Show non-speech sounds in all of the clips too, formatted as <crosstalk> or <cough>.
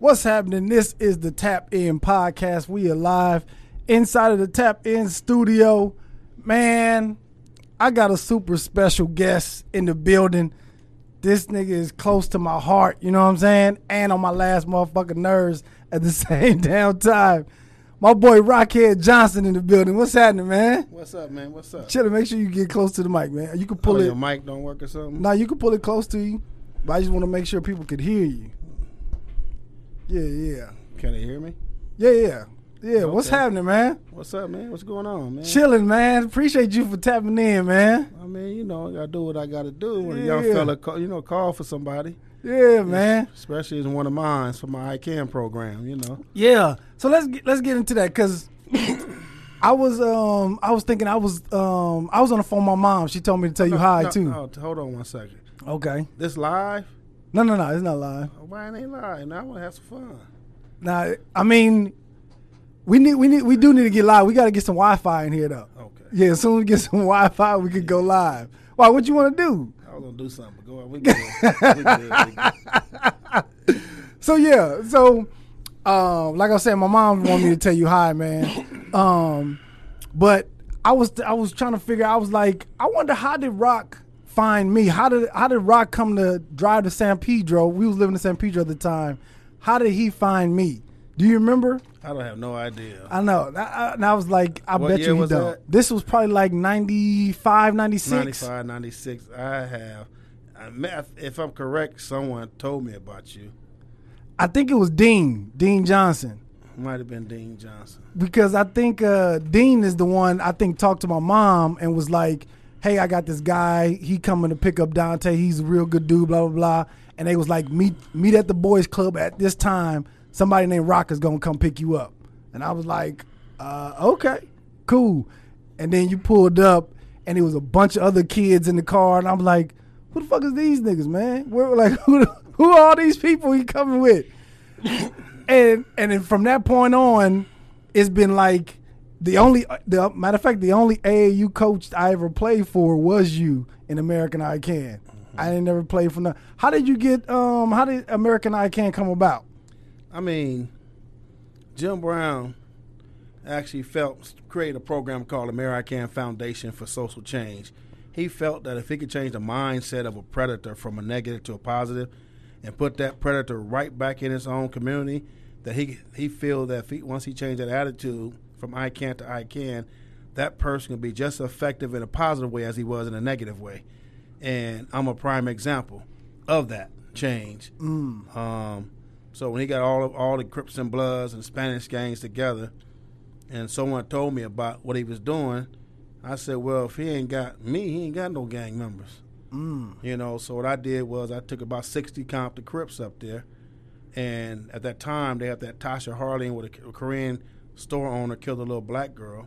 What's happening? This is the Tap In Podcast. We are live inside of the Tap In studio. Man, I got a super special guest in the building. This nigga is close to my heart, you know what I'm saying? And on my last motherfucking nerves at the <laughs> same damn time. My boy Rockhead Johnson in the building. What's happening, man? What's up, man? What's up? Chill, make sure you get close to the mic, man. You can pull oh, it. Your mic don't work or something? No, you can pull it close to you, but I just want to make sure people could hear you. Yeah, yeah, Can they hear me? yeah, yeah, yeah. What's happening, man? What's up, man? What's going on, man? Chilling, man. Appreciate you for tapping in, man. I mean, you know, I gotta do what I gotta do when a young fella, call, you know, call for somebody, Yeah, man. especially as one of mine for my I Can program. You know, Yeah. So let's get, let's get into that because I was um I was thinking I was um I was on the phone with my mom. She told me to tell you hi no, too. no, hold on one second. Okay. This live? No, no, no. It's not live. Oh, Why it ain't live? Now I want to have some fun. Now, I mean, we need we need we do need to get live. We got to get some Wi-Fi in here though. Okay. Yeah, as soon as we get some <laughs> Wi-Fi, we could go live. Why? What you want to do? I was gonna do something. but Go on. We good. we good. We good. <laughs> So yeah, so um, like I said, my mom wanted me to tell you hi, man. Um, but I was I was trying to figure. I was like, I wonder how did Rock find me? How did how did Rock come to drive to San Pedro? We was living in San Pedro at the time. How did he find me? Do you remember? I don't have no idea. I know. I, I, and I was like, I What bet you he don't. that? This was probably like 95, 96. 95, 96. I have. I met, if I'm correct, someone told me about you. I think it was Dean, Dean Johnson. Might have been Dean Johnson. because I think uh, Dean is the one I think talked to my mom and was like, "Hey, I got this guy. He coming to pick up Dante. He's a real good dude." Blah blah blah. And they was like, "Meet meet at the boys' club at this time. Somebody named Rock is gonna come pick you up." And I was like, uh, "Okay, cool." And then you pulled up, and it was a bunch of other kids in the car, and I'm like, "Who the fuck is these niggas, man? We're like <laughs> who who are all these people he coming with?" and and then from that point on, it's been like the only the matter of fact, the only AAU coach I ever played for was you in American I Can. I didn't never play for no. How did you get? Um, how did American I Can come about? I mean, Jim Brown actually felt create a program called American Foundation for Social Change. He felt that if he could change the mindset of a predator from a negative to a positive, and put that predator right back in his own community, that he he feel that he, once he changed that attitude from I can't to I can, that person can be just as effective in a positive way as he was in a negative way. And I'm a prime example of that change. Um, so when he got all of all the Crips and Bloods and Spanish gangs together, and someone told me about what he was doing, I said, "Well, if he ain't got me, he ain't got no gang members." Mm. You know, so what I did was I took about sixty Compton Crips up there, and at that time they had that Tasha Harlins with a, a Korean store owner killed a little black girl,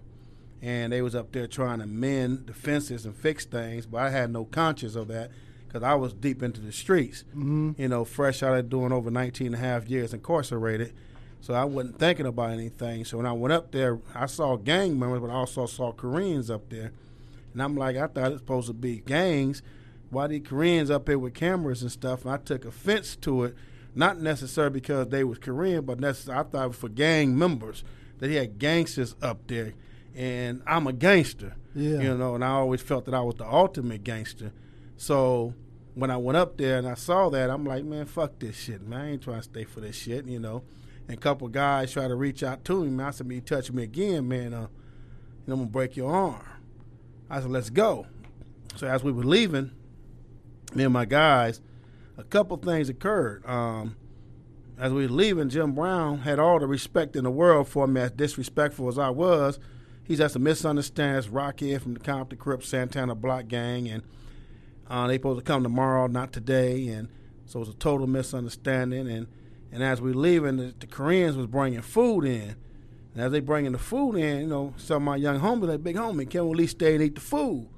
and they was up there trying to mend the fences and fix things, but I had no conscience of that because I was deep into the streets Mm-hmm. you know, fresh out of doing over 19 and a half years incarcerated. So I wasn't thinking about anything. So when I went up there, I saw gang members, but I also saw Koreans up there. And I'm like, I thought it was supposed to be gangs. Why these Koreans up there with cameras and stuff? And I took offense to it, not necessarily because they was Korean, but necessarily I thought it was for gang members that he had gangsters up there. And I'm a gangster, Yeah. you know, and I always felt that I was the ultimate gangster. So when I went up there and I saw that, I'm like, man, fuck this shit, man. I ain't trying to stay for this shit, you know. And a couple guys tried to reach out to me, man. I said, man, you touch me again, man, uh, know, I'm gonna break your arm. I said, let's go. So as we were leaving, me and my guys, a couple things occurred. Um, as we were leaving, Jim Brown had all the respect in the world for me, as disrespectful as I was. He's had some misunderstandings. Rockhead from the Compton Crips, Santana Block Gang, and uh, they supposed to come tomorrow, not today, and so it was a total misunderstanding. And and as we leaving, the, the Koreans was bringing food in. And as they bringing the food in, you know, some of my young homies like, big homie, can we at least stay and eat the food?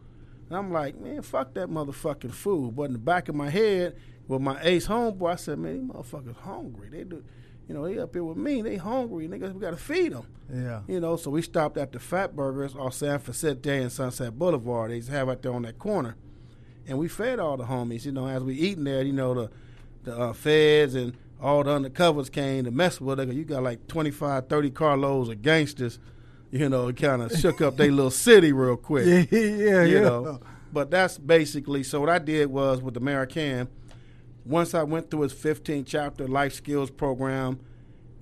And I'm like, man, fuck that motherfucking food. But in the back of my head, with my ace homeboy, I said, man, these motherfuckers hungry. They do, you know, they up here with me. They hungry. Niggas, we got to feed them. Yeah. You know, so we stopped at the Fat Burgers off San Francisco and Sunset Boulevard. They have out there on that corner, and we fed all the homies. You know, as we eating there, you know, the the uh, feds and all the undercovers came to mess with her. You got like 25, 30 carloads of gangsters. You know, it kind of shook up their little city real quick. <laughs> Yeah, yeah, you yeah. know. But that's basically so. What I did was with the American. Once I went through his 15 chapter life skills program,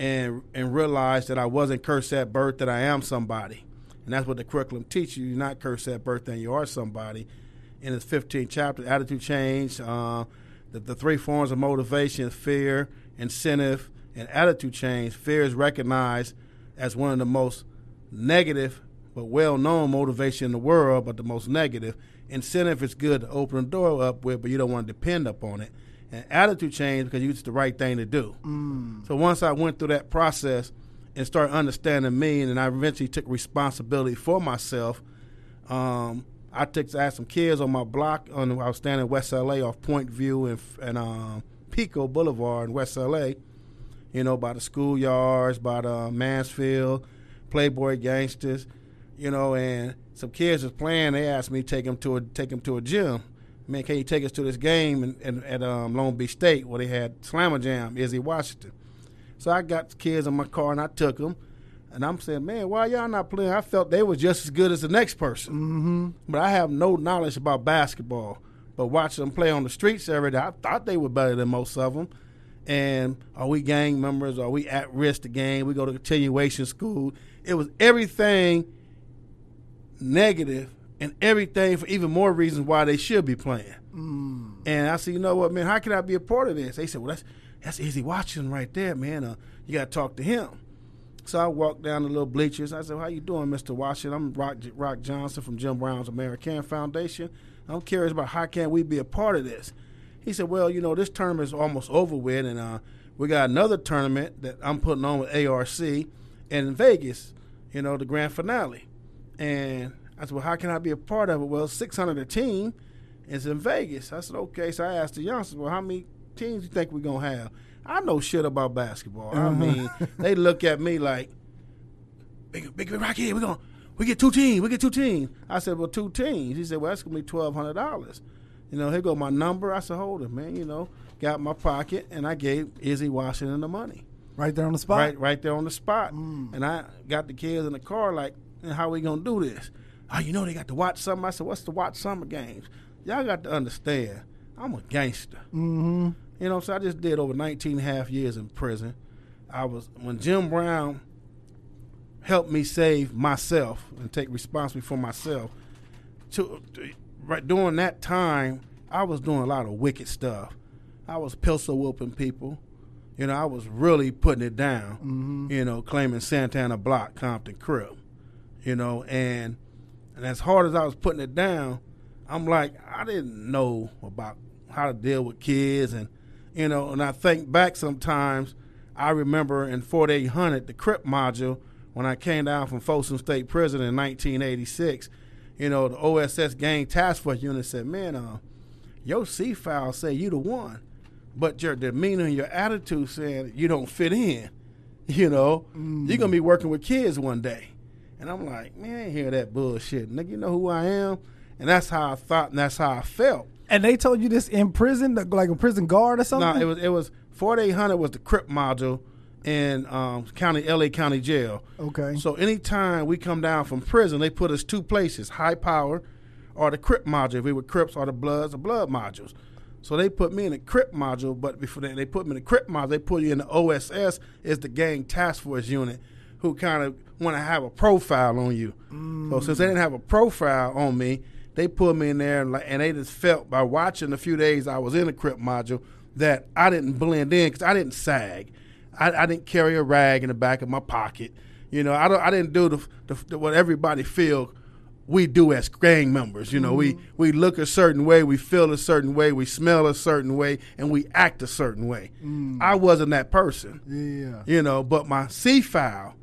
and and realized that I wasn't cursed at birth, that I am somebody, and that's what the curriculum teaches you. You're not cursed at birth, and you are somebody. In his 15 chapter, attitude change, uh, the, the three forms of motivation: fear, incentive, and attitude change. Fear is recognized as one of the most negative but well-known motivation in the world, but the most negative. Incentive is good to open the door up with, but you don't want to depend upon it. And attitude change because it's the right thing to do. So once I went through that process and started understanding me, and I eventually took responsibility for myself, um, I took I had some kids on my block. On I was standing in West LA off Point View and and um, Pico Boulevard in West LA. You know, by the schoolyards, by the Mansfield, Playboy gangsters. You know, and some kids was playing. They asked me to take them to a take them to a gym. Man, can you take us to this game in, in, at um, Long Beach State where they had Slammer Jam, Izzy Washington? So I got the kids in my car and I took them. And I'm saying, man, why y'all not playing? I felt they were just as good as the next person. Mm-hmm. But I have no knowledge about basketball. But watching them play on the streets every day, I thought they were better than most of them. And are we gang members? Are we at risk to gang? We go to continuation school. It was everything negative and everything for even more reasons why they should be playing. And I said, you know what, man? How can I be a part of this? They said, well, that's that's Izzy Washington right there, man. Uh, you got to talk to him. So I walked down the little bleachers. I said, "How you doing, Mr. Washington? I'm Rock, Rock Johnson from Jim Brown's American Foundation. I'm curious about how can we be a part of this." He said, "Well, you know, this tournament is almost over with, and uh, we got another tournament that I'm putting on with ARC and in Vegas. You know, the grand finale." And I said, "Well, how can I be a part of it?" Well, 600 a team is in Vegas. I said, "Okay." So I asked the youngsters, "Well, how many teams you think we're gonna have?" I know shit about basketball. I mm-hmm. mean, they look at me like, "Big, big, big rock. We're gonna we get two teams. We get two teams." I said, "Well, two teams." He said, "Well, that's gonna be twelve hundred dollars." You know, here go my number. I said, "Hold it, man." You know, got my pocket, and I gave Izzy Washington the money Right there on the spot. right right there on the spot. Mm. And I got the kids in the car like, how we gonna do this? Oh, you know they got to watch something. I said, what's the watch summer games? Y'all got to understand, I'm a gangster. Mm-hmm. You know, so I just did over 19 and a half years in prison. I was when Jim Brown helped me save myself and take responsibility for myself. To, to- right during that time, I was doing a lot of wicked stuff. I was pistol whooping people. You know, I was really putting it down. You know, claiming Santana Block, Compton Crip. You know, and and as hard as I was putting it down, I'm like, I didn't know about how to deal with kids, and you know, and I think back sometimes. I remember in 4800, the CRIP module, when I came down from Folsom State Prison in 1986. You know, the OSS Gang Task Force unit said, "Man, uh, your C file say you the one, but your demeanor and your attitude saying you don't fit in. <laughs> You know, you're gonna be working with kids one day." And I'm like, man, I hear that bullshit. Nigga, you know who I am? And that's how I thought and that's how I felt. And they told you this in prison, like a prison guard or something. No, it was it was 4800 was the CRIP module in um, county LA County Jail. Okay. So anytime we come down from prison, they put us two places: high power, or the CRIP module. If we were Crips, or the Bloods, the Blood modules. So they put me in the CRIP module, but before they, they put me in the CRIP module, they put you in the OSS, is the Gang Task Force unit, who kind of want to have a profile on you. So since they didn't have a profile on me, they put me in there, and, and they just felt by watching the few days I was in the CRIP module that I didn't blend in because I didn't sag. I, I didn't carry a rag in the back of my pocket. You know, I don't. I didn't do the, the, the what everybody feel we do as gang members. You know, we mm-hmm. we look a certain way, we feel a certain way, we smell a certain way, and we act a certain way. Mm. I wasn't that person. yeah. You know, but my C file,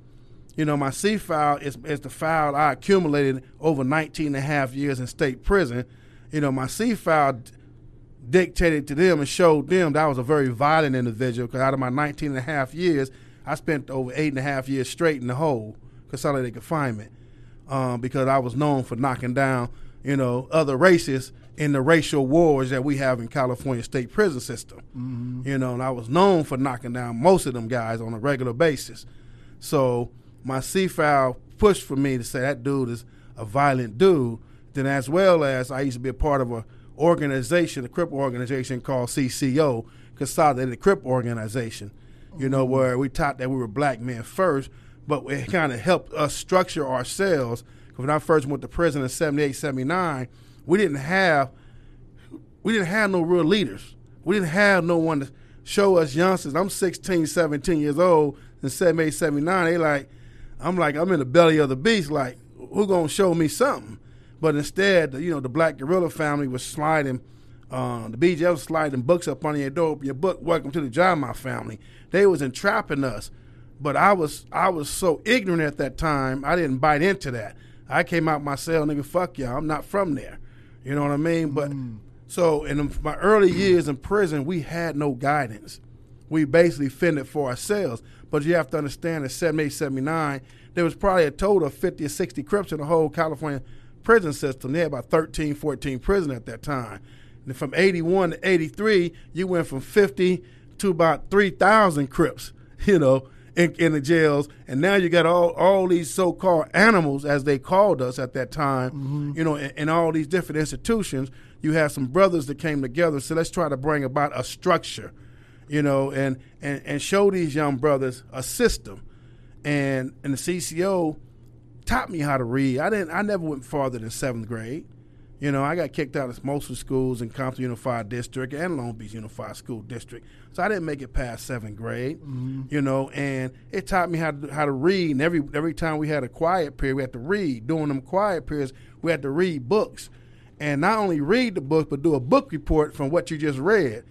you know, my C file is, is the file I accumulated over 19 and a half years in state prison. You know, my C file dictated to them and showed them that I was a very violent individual because out of my 19 and a half years, I spent over eight and a half years straight in the hole, consolidated confinement, um, because I was known for knocking down you know, other races in the racial wars that we have in California state prison system. Mm-hmm. You know, and I was known for knocking down most of them guys on a regular basis. So my C file pushed for me to say that dude is a violent dude. Then as well as I used to be a part of a organization, a Crip organization called CCO, Consolidated Crip Organization. You know, mm-hmm. where we taught that we were black men first, but it kind of helped us structure ourselves. 'Cause When I first went to prison in 78, 79, we didn't have we didn't have no real leaders. We didn't have no one to show us youngsters. I'm 16, 17 years old in 78, 79. They like, I'm like, I'm in the belly of the beast. Like, who gonna show me something? But instead, you know, the Black Guerrilla family was sliding, uh, the BGF was sliding books up on your door. Open your book, welcome to the Jamaa family. They was entrapping us. But I was I was so ignorant at that time, I didn't bite into that. I came out my cell, nigga, fuck y'all. I'm not from there. You know what I mean? But so in my early years in prison, we had no guidance. We basically fended for ourselves. But you have to understand in 78, 79, there was probably a total of 50 or 60 Crips in the whole California prison system. They had about 13, 14 prison at that time. And from 81 to 83, you went from 50 to about 3,000 Crips, <laughs> you know, in, in the jails. And now you got all, all these so called animals, as they called us at that time, mm-hmm. you know, in, in all these different institutions. You have some brothers that came together. So let's try to bring about a structure, you know, and, and, and show these young brothers a system. And, and the CCO taught me how to read. I didn't. I never went farther than seventh grade. You know, I got kicked out of most of the schools in Compton Unified District and Long Beach Unified School District, so I didn't make it past seventh grade. Mm-hmm. You know, and it taught me how to how to read. And every every time we had a quiet period, we had to read. During them quiet periods, we had to read books, and not only read the book, but do a book report from what you just read.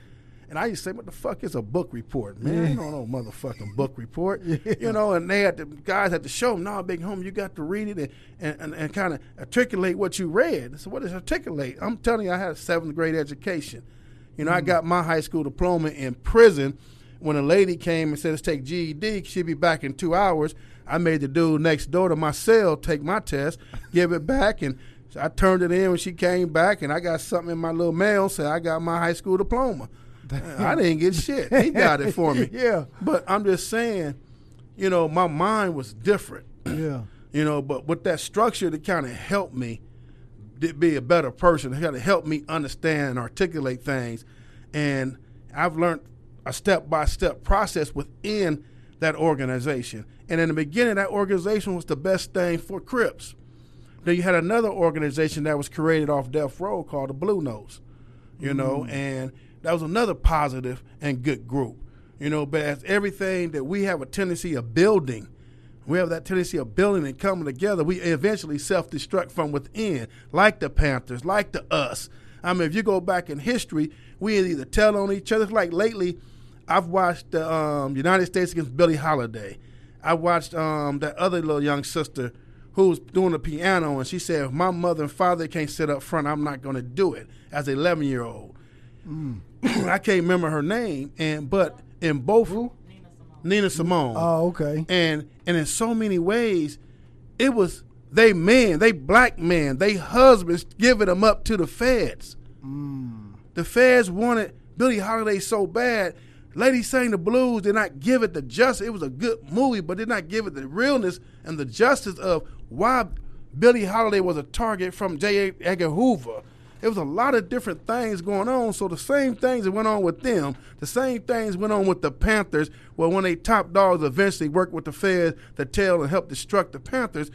And I used to say, "What the fuck is a book report, man? You don't know motherfucking book report, <laughs> you know." And they had the guys had to show them, "No, big homie, you got to read it and and, and, and kind of articulate what you read." So what is articulate? I'm telling you, I had a seventh grade education. You know, I mm. got my high school diploma in prison. When a lady came and said, "Let's take GED," she'd be back in two hours. I made the dude next door to my cell take my test, give it back, and I turned it in when she came back, and I got something in my little mail. Said I got my high school diploma. I didn't get shit. He got it for me. <laughs> Yeah. But I'm just saying, you know, my mind was different. Yeah. <clears throat> You know, but with that structure to kind of help me to be a better person, it kind of help me understand and articulate things. And I've learned a step by step process within that organization. And in the beginning, that organization was the best thing for Crips. Then you had another organization that was created off Death Row called the Blue Nose, you know, mm. and that was another positive and good group, you know. But as everything that we have a tendency of building, we have that tendency of building and coming together. We eventually self destruct from within, like the Panthers, like the Us. I mean, if you go back in history, we either tell on each other. Like lately, I've watched the um, United States against Billie Holiday. I watched um, that other little young sister who was doing the piano, and she said, "If my mother and father can't sit up front, I'm not going to do it." As an 11 year old, <coughs> I can't remember her name, and but in both Nina Simone, Oh, okay. and and in so many ways, it was they men, they black men, they husbands giving them up to the feds. Mm. The feds wanted Billie Holiday so bad. Lady sang the blues, did not give it the justice. It was a good movie, but did not give it the realness and the justice of why Billie Holiday was a target from J. Edgar Hoover. There was a lot of different things going on. So the same things that went on with them, the same things went on with the Panthers. Well, when they top dogs eventually worked with the feds to tell and help destruct the Panthers,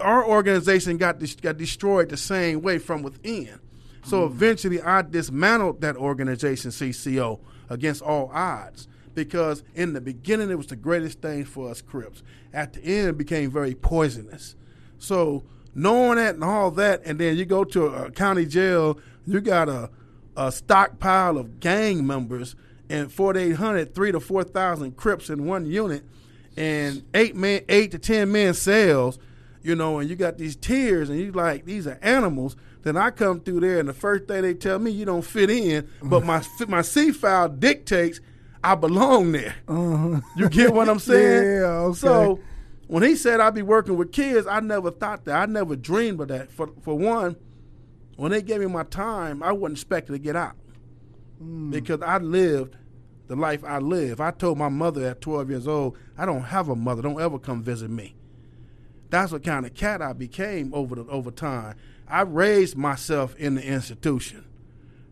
our organization got dis- got destroyed the same way from within. So mm-hmm. eventually, I dismantled that organization, CCO, against all odds. Because in the beginning, it was the greatest thing for us Crips. At the end, it became very poisonous. So knowing that and all that, and then you go to a county jail, you got a, a stockpile of gang members and 4,800, three to 4,000 Crips in one unit, and eight man, eight to 10 men cells, you know, and you got these tears, and you like, these are animals. Then I come through there, and the first thing they tell me, you don't fit in, but my my C file dictates I belong there. Uh-huh. You get what I'm <laughs> saying? Yeah, okay. So when he said I'd be working with kids, I never thought that. I never dreamed of that. For for one, when they gave me my time, I wasn't expected to get out Mm. because I lived the life I live. I told my mother at 12 years old, I don't have a mother. Don't ever come visit me. That's what kind of cat I became over the, over time. I raised myself in the institution.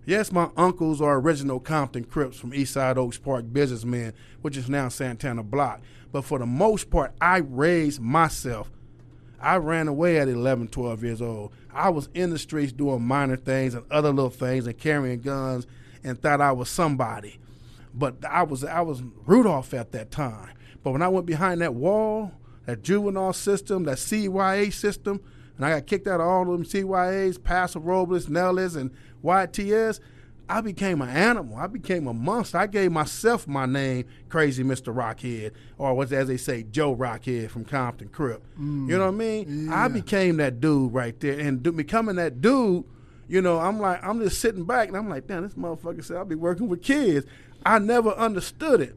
Yes, my uncles are original Compton Crips from Eastside Oaks Park businessmen, which is now Santana Block. But for the most part, I raised myself. I ran away at 11, 12 years old. I was in the streets doing minor things and other little things and carrying guns and thought I was somebody. But I was I was Rudolph at that time. But when I went behind that wall, that juvenile system, that CYA system, and I got kicked out of all of them CYAs, Paso Robles, Nelles, and YTS, I became an animal. I became a monster. I gave myself my name, Crazy Mr. Rockhead, or what as they say, Joe Rockhead from Compton Crip. You know what I mean? I became that dude right there, and do, becoming that dude, you know, I'm like, I'm just sitting back, and I'm like, damn, this motherfucker said I'll be working with kids. I never understood it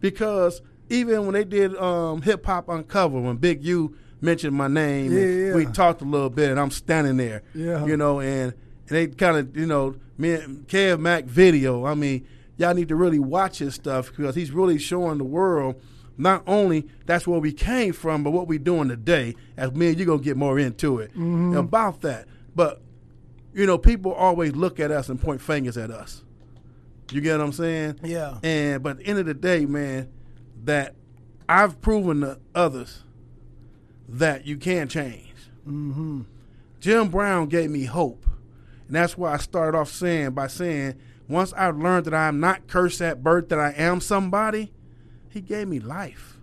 because even when they did um, Hip Hop Uncover, when Big U mentioned my name, Yeah, yeah. we talked a little bit, and I'm standing there, Yeah. you know, and, and they kind of, you know, me and Kev Mac video. I mean, y'all need to really watch his stuff because he's really showing the world not only that's where we came from, but what we're doing today. As me and you gonna get more into it about that. But you know, people always look at us and point fingers at us. You get what I'm saying? Yeah. And but at the end of the day, man, that I've proven to others that you can change. Mm-hmm. Jim Brown gave me hope. And that's why I started off saying by saying, once I learned that I am not cursed at birth, that I am somebody, he gave me life.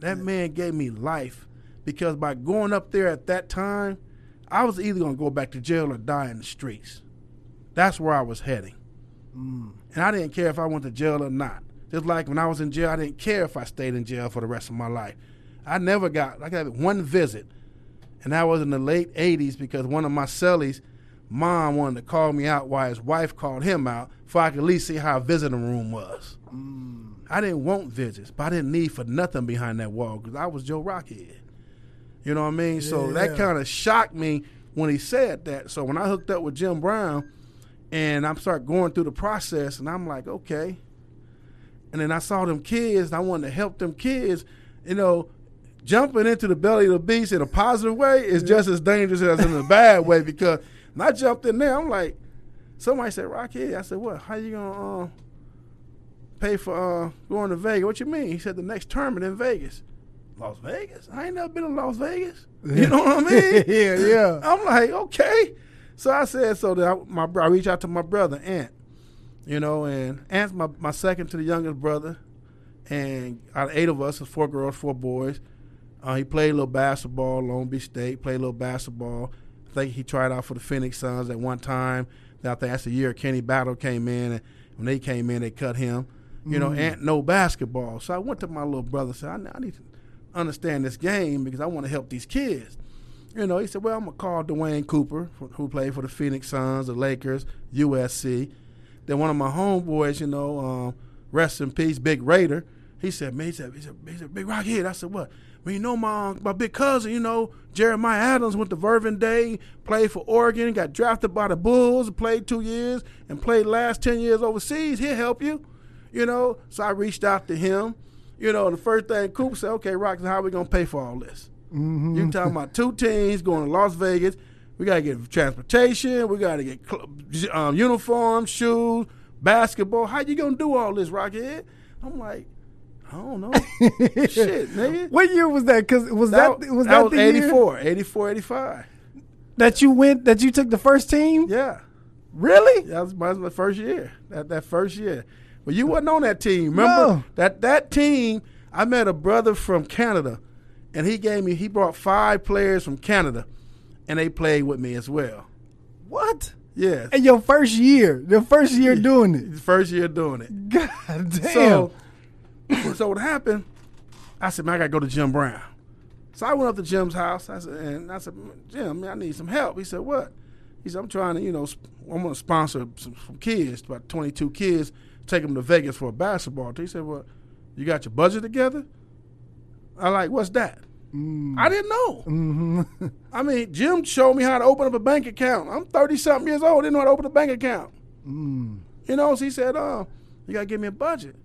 That man gave me life because by going up there at that time, I was either going to go back to jail or die in the streets. That's where I was heading. Mm. And I didn't care if I went to jail or not. Just like when I was in jail, I didn't care if I stayed in jail for the rest of my life. I never got, like, I got one visit, and that was in the late 80s because one of my cellies, mom wanted to call me out while his wife called him out for I could at least see how a visiting room was. Mm. I didn't want visits, but I didn't need for nothing behind that wall because I was Joe Rockhead. You know what I mean? so that kind of shocked me when he said that. So when I hooked up with Jim Brown and I start going through the process, and I'm like, okay. And then I saw them kids, and I wanted to help them kids. You know, jumping into the belly of the beast in a positive way is just as dangerous as in a bad way because when I jumped in there, I'm like, somebody said, Rockhead. I said, what? How you gonna uh, pay for uh, going to Vegas? What you mean? He said the next tournament in Vegas. Las Vegas? I ain't never been to Las Vegas. You know what I mean? <laughs> yeah, yeah. I'm like, okay. So I said, so that I, my I reached out to my brother Ant, you know, and Ant's my, my second to the youngest brother, and out of eight of us, there's four girls, four boys. Uh, he played a little basketball, Long Beach State, played a little basketball. Think he tried out for the Phoenix Suns at one time. I think that's the year Kenny Battle came in, and when they came in, they cut him. You know, Mm. Ant no basketball. So I went to my little brother and said, I, I need to understand this game because I want to help these kids. You know, he said, "Well, I'm gonna call Duane Cooper, who- played for the Phoenix Suns, the Lakers, USC." Then one of my homeboys, you know, um, rest in peace, Big Raider. He said, "Man, he said, he said, he said Big Rockhead." I said, "What?" Well, you know, my my big cousin, you know, Jeremiah Adams went to Verbum Dei, played for Oregon, got drafted by the Bulls, played two years, and played last ten years overseas. He'll help you, you know. So I reached out to him. You know, the first thing Cooper said, "Okay, Rock, how are we gonna pay for all this?" Mm-hmm. You talking about two teams going to Las Vegas? We gotta get transportation. We gotta get cl- um, uniforms, shoes, basketball. How you gonna do all this, Rockhead? I'm like, I don't know. <laughs> Shit, nigga. What year was that? Because was that, was that, was the year 84, 84, 85. that you went that you took the first team? Yeah, Really? that was my, first year. That that first year. But you wasn't on that team. Remember No. that that team? I met a brother from Canada, and he gave me. He brought five players from Canada, and they played with me as well. What? Yes. And your first year, your first year doing it. First year doing it. God damn. So, <laughs> so what happened? I said, man, I gotta go to Jim Brown. So I went up to Jim's house. I said, and I said, Jim, man, I need some help. He said, what? He said, I'm trying to, you know, sp- I'm gonna sponsor some, some kids, about 22 kids, take them to Vegas for a basketball. He said, well, you got your budget together? I like, what's that? I didn't know. Mm-hmm. <laughs> I mean, Jim showed me how to open up a bank account. I'm 30 something years old, didn't know how to open a bank account. Mm. You know, so he said, "Oh, you gotta give me a budget."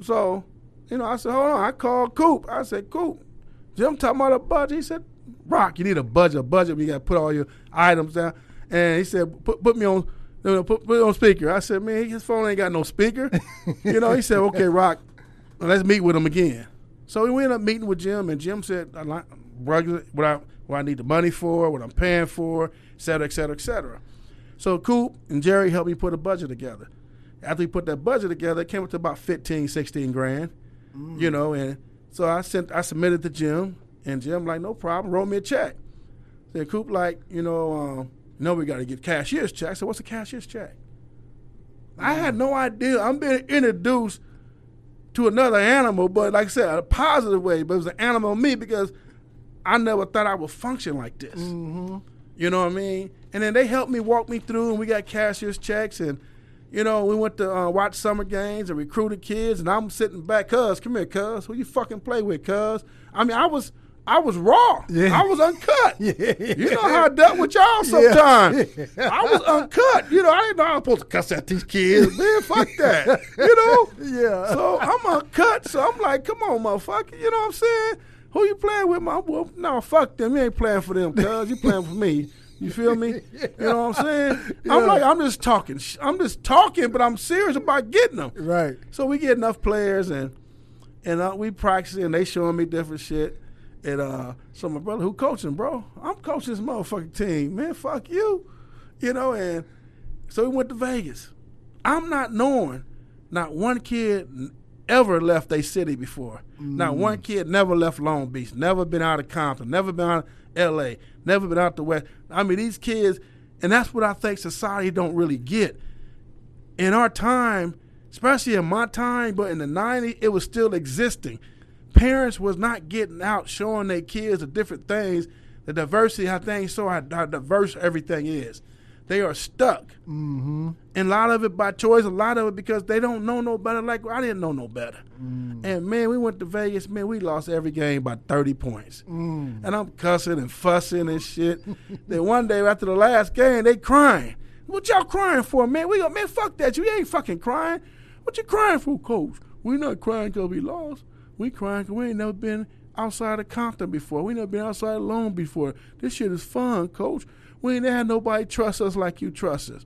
So, you know, I said, "Hold on." I called Coop. I said, "Coop, Jim talking about a budget." He said, "Rock, you need a budget. A budget. You gotta put all your items down." And he said, "Put put me on." Put, put on speaker. I said, man, his phone ain't got no speaker. <laughs> you know, he said, okay, Rock, let's meet with him again. So we ended up meeting with Jim, and Jim said, I like regular, what I what I need the money for, what I'm paying for, et cetera, et cetera, et cetera. So Coop and Jerry helped me put a budget together. After we put that budget together, it came up to about 15, 16 grand. You know, and so I sent I submitted to Jim, and Jim like, no problem, wrote me a check. Said Coop like, you know, um, no, we got to get cashier's check. I said, what's a cashier's check? I had no idea. I'm being introduced to another animal, but like I said, a positive way. But it was an animal me because I never thought I would function like this. Mm-hmm. You know what I mean? And then they helped me walk me through, and we got cashier's checks, and you know we went to uh, watch summer games and recruited kids, and I'm sitting back, cuz, come here, cuz, who you fucking play with, cuz? I mean, I was. I was raw. Yeah. I was uncut. <laughs> Yeah. You know how I dealt with y'all <laughs> sometimes. <laughs> I was uncut. You know, I didn't know I was supposed to cuss at these kids. Man, fuck that. You know? Yeah. So I'm uncut. So I'm like, come on, motherfucker. You know what I'm saying? Who you playing with, my boy? No, fuck them. You ain't playing for them, cuz. You playing for me. You feel me? <laughs> You know what I'm saying? Yeah. I'm like, I'm just talking. I'm just talking, but I'm serious about getting them. Right. So we get enough players and and uh, we practicing. and They showing me different shit. And uh, so my brother, who coaching, bro? I'm coaching this motherfucking team, man. Fuck you, you know. And so we went to Vegas. I'm not knowing not one kid ever left a city before. Not one kid never left Long Beach. Never been out of Compton. Never been out of L.A. Never been out the West. I mean, these kids, and that's what I think society don't really get in our time, especially in my time, but in the 90s, it was still existing. Parents was not getting out showing their kids the different things, the diversity, how things so how, how diverse everything is. They are stuck. Mm-hmm. And a lot of it by choice, a lot of it because they don't know no better. Like I didn't know no better. And man, we went to Vegas, man, we lost every game by 30 points. Mm. And I'm cussing and fussing and shit. <laughs> then one day after the last game, they crying. What y'all crying for, man? We go, man, fuck that. You ain't fucking crying. What you crying for, coach? We not crying because we lost. We crying because we ain't never been outside of Compton before. We never been outside alone before. This shit is fun, coach. We ain't had nobody trust us like you trust us.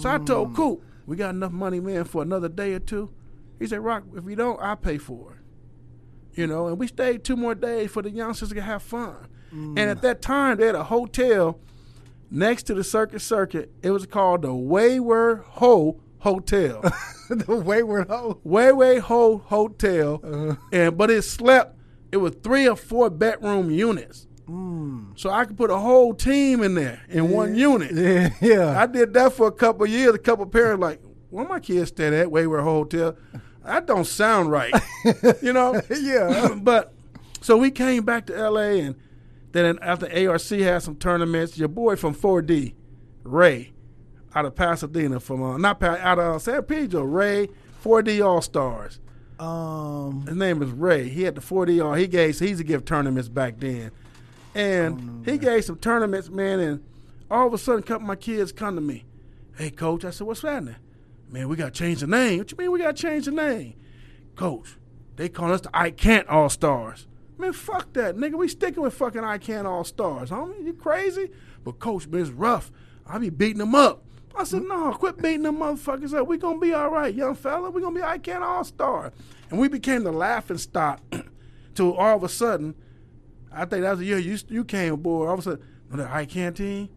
So I told Coop, we got enough money, man, for another day or two. He said, Rock, if you don't, I'll pay for it. You know, and we stayed two more days for the youngsters to have fun. And at that time, they had a hotel next to the Circus Circuit. It was called the Westward Ho Hotel. <laughs> the Westward Ho? Westward Ho Hotel. Uh, And but it slept, it was three or four bedroom units. Mm. So I could put a whole team in there in one unit. <laughs> Yeah. Yeah. I did that for a couple of years. A couple of parents like, where my kids stay at Wayward Hotel? That don't sound right, <laughs> you know. yeah. <laughs> but so we came back to L.A. and then after ARC had some tournaments, your boy from 4D, Ray, out of Pasadena, from uh, not pa- out of uh, San Pedro, Ray, 4D All Stars. Um. His name is Ray. He had the 4D All. He gave. He used to give tournaments back then, and oh, he gave some tournaments, man. And all of a sudden, a couple of my kids come to me. Hey, coach. I said, what's happening? Man, we got to change the name. What you mean we got to change the name? Coach, they call us the I Can't All Stars. Man, fuck that, nigga. We sticking with fucking I Can't All Stars, homie. You crazy? But coach, man, it's rough. I be beating them up. I said, mm-hmm. no, quit beating them motherfuckers up. We gonna be all right, young fella. We gonna be I Can't All Star. And we became the laughing stock <clears throat> till all of a sudden, I think that was the year you you came aboard. All of a sudden, the I Can't team,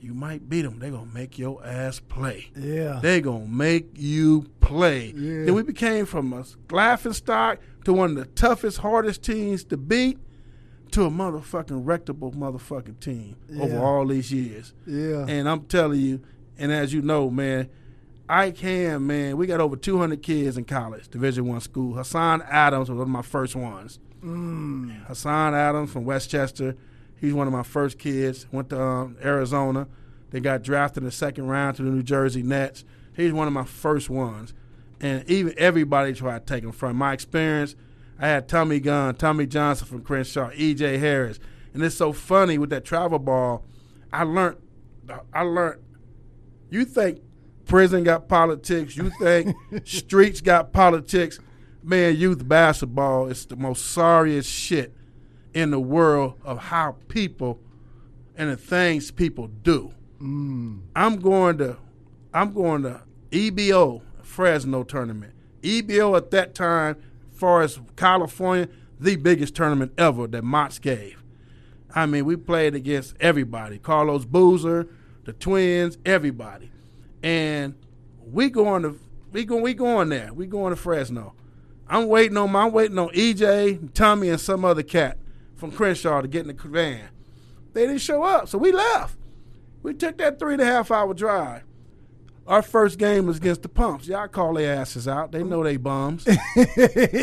you might beat them. They gonna make your ass play. Yeah. They gonna make you play. Yeah. Then we became from a laughing stock to one of the toughest, hardest teams to beat to a motherfucking rectable motherfucking team over all these years. yeah. And I'm telling you, and as you know, man, I can, man. We got over 200 kids in college, Division One school. Hassan Adams was one of my first ones. Mm. Hassan Adams from Westchester. He's one of my first kids. Went to um, Arizona. They got drafted in the second round to the New Jersey Nets. He's one of my first ones. And even everybody tried to take him from my experience. I had Tommy Gunn, Tommy Johnson from Crenshaw, E.J. Harris, and it's so funny with that travel ball. I learned, I learned. You think prison got politics? You think <laughs> streets got politics? Man, youth basketball is the most sorriest shit in the world of how people and the things people do. Mm. I'm going to, I'm going to EBO Fresno tournament. EBO at that time, far as California, the biggest tournament ever that Mott's gave. I mean, we played against everybody. Carlos Boozer, the twins, everybody. And we going to we going we going there. We going to Fresno. I'm waiting on my I'm waiting on EJ, Tommy, and some other cat from Crenshaw to get in the van. They didn't show up, so we left. We took that three and a half hour drive. Our first game was against the Pumps. Y'all call their asses out. They know they bums. <laughs>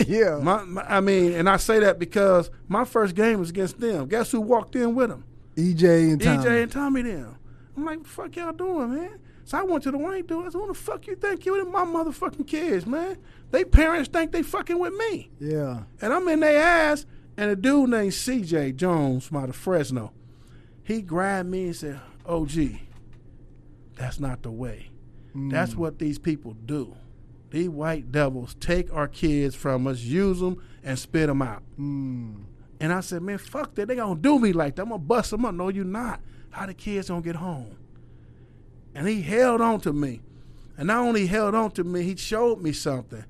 yeah. My, my, I mean, and I say that because my first game was against them. Guess who walked in with them? EJ and Tommy. EJ and Tommy them. I'm like, what the fuck y'all doing, man? So I went to the Wayne dude. I said, who the fuck you think you and my motherfucking kids, man? They parents think they fucking with me. Yeah. And I'm in their ass, and a dude named CJ Jones from out of Fresno, he grabbed me and said, OG, that's not the way. That's what these people do. These white devils take our kids from us, use them, and spit them out. Mm. And I said, man, fuck that. They gonna do me like that. I'm gonna bust them up. No, you not. How the kids gonna get home? And he held on to me. And not only held on to me, he showed me something.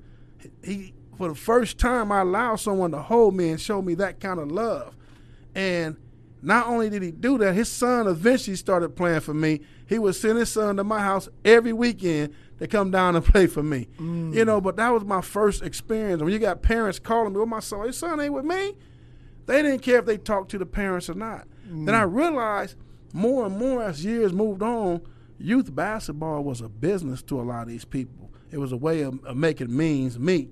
He for the first time I allowed someone to hold me and show me that kind of love. And not only did he do that, his son eventually started playing for me. He would send his son to my house every weekend to come down and <laughs> play for me. Mm. You know, but that was my first experience. When you got parents calling me, well, my son, his son ain't with me. They didn't care if they talked to the parents or not. Then mm. I realized more and more as years moved on, youth basketball was a business to a lot of these people. It was a way of, of making means meet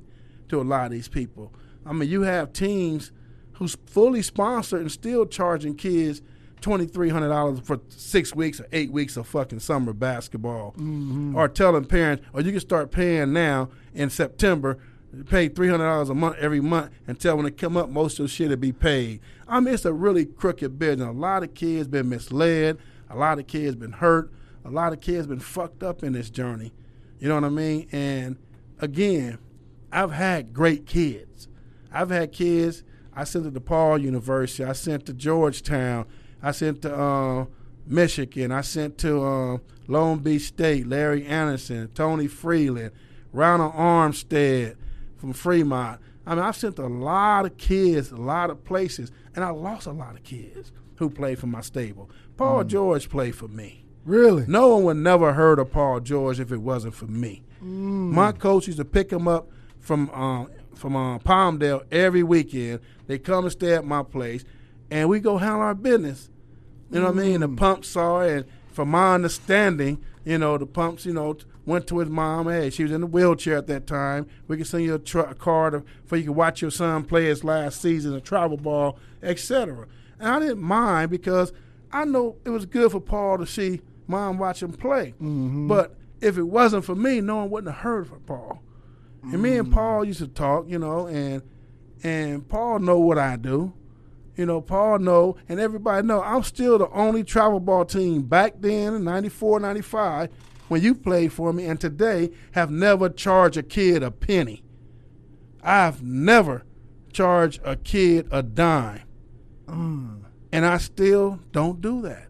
to a lot of these people. I mean, you have teams who's fully sponsored and still charging kids twenty three hundred dollars for six weeks or eight weeks of fucking summer basketball, mm-hmm. or telling parents, or you can start paying now in September, pay three hundred dollars a month every month, until when it come up, most of the shit will be paid. I mean, it's a really crooked business. A lot of kids been misled. A lot of kids been hurt. A lot of kids been fucked up in this journey. You know what I mean? And again, I've had great kids. I've had kids. I sent to DePaul University. I sent to Georgetown. I sent to uh, Michigan. I sent to uh, Long Beach State. Larry Anderson, Tony Freeland, Ronald Armstead from Fremont. I mean, I've sent a lot of kids, a lot of places, and I lost a lot of kids who played for my stable. Paul George played for me. Really? No one would never heard of Paul George if it wasn't for me. My coach used to pick him up from um, from uh, Palmdale every weekend. They come and stay at my place, and we go handle our business. You know what I mean? The pump saw it, and from my understanding, you know, the pumps, you know, t- went to his mom. Hey, she was in a wheelchair at that time. We can send you a, tr- a card of, for you can watch your son play his last season, a travel ball, etc. And I didn't mind because I know it was good for Paul to see mom watch him play. Mm-hmm. But if it wasn't for me, no one wouldn't have heard from Paul. And me and mm. Paul used to talk, you know, and and Paul know what I do. You know, Paul know, and everybody know I'm still the only travel ball team back then in 94, 95, when you played for me, and today have never charged a kid a penny. I've never charged a kid a dime. Mm. And I still don't do that.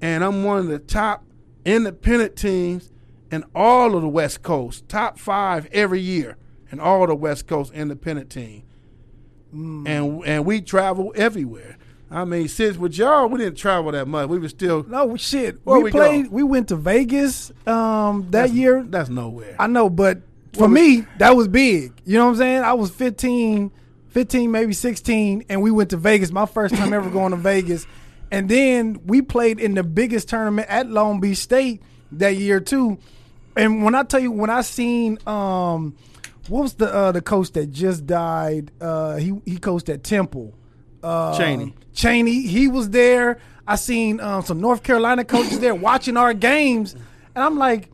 And I'm one of the top independent teams in all of the West Coast, top five every year in all the West Coast independent team. And and we travel everywhere. I mean, since with y'all, we didn't travel that much. We were still No shit. We, we played. go? We went to Vegas um, that that's- year. That's nowhere. I know, but for Well, me, that was big. You know what I'm saying? I was 15, 15, maybe 16, and we went to Vegas. My first time ever going to Vegas. And then we played in the biggest tournament at Long Beach State that year too. And when I tell you, when I seen um, what was the uh, the coach that just died? Uh, he he coached at Temple. Uh, Chaney. Chaney, he was there. I seen um, some North Carolina coaches there watching our games, and I'm like,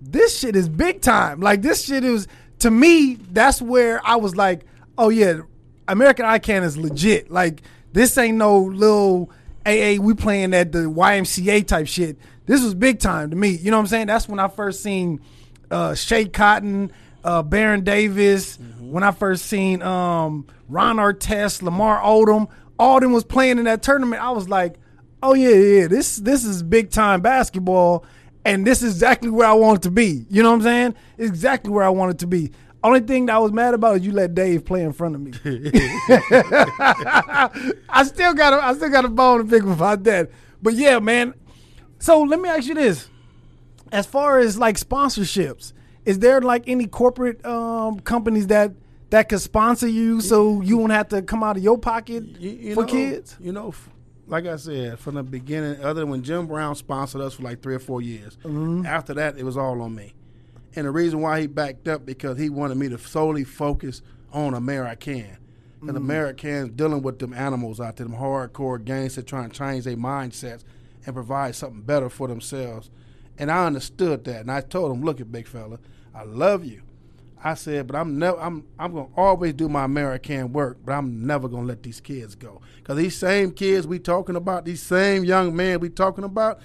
this shit is big time. Like this shit is to me. That's where I was like, oh yeah, American I Can is legit. Like this ain't no little AA. We playing at the YMCA type shit. This was big time to me. You know what I'm saying? That's when I first seen uh, Schea Cotton, uh, Baron Davis. When I first seen um, Ron Artest, Lamar Odom, all them was playing in that tournament. I was like, oh yeah, yeah, this this is big time basketball, and this is exactly where I want it to be. You know what I'm saying? It's exactly where I want it to be. Only thing that I was mad about is you let Dave play in front of me. <laughs> <laughs> I still got a, I still got a bone to pick about that. But yeah, man. So let me ask you this: as far as like sponsorships, is there like any corporate um, companies that that could sponsor you so you won't have to come out of your pocket You- you for know- kids? You know, like I said from the beginning, other than when Jim Brown sponsored us for like three or four years. Mm-hmm. After that, it was all on me. And the reason why he backed up because he wanted me to solely focus on American. And Mm-hmm. Americans dealing with them animals out there, them hardcore gangsters trying to change their mindsets and provide something better for themselves. And I understood that, and I told him, "Look, at big fella, I love you. I said, but I'm never, I'm, I'm gonna always do my American work, but I'm never gonna let these kids go, cause these same kids we talking about, these same young men we talking about,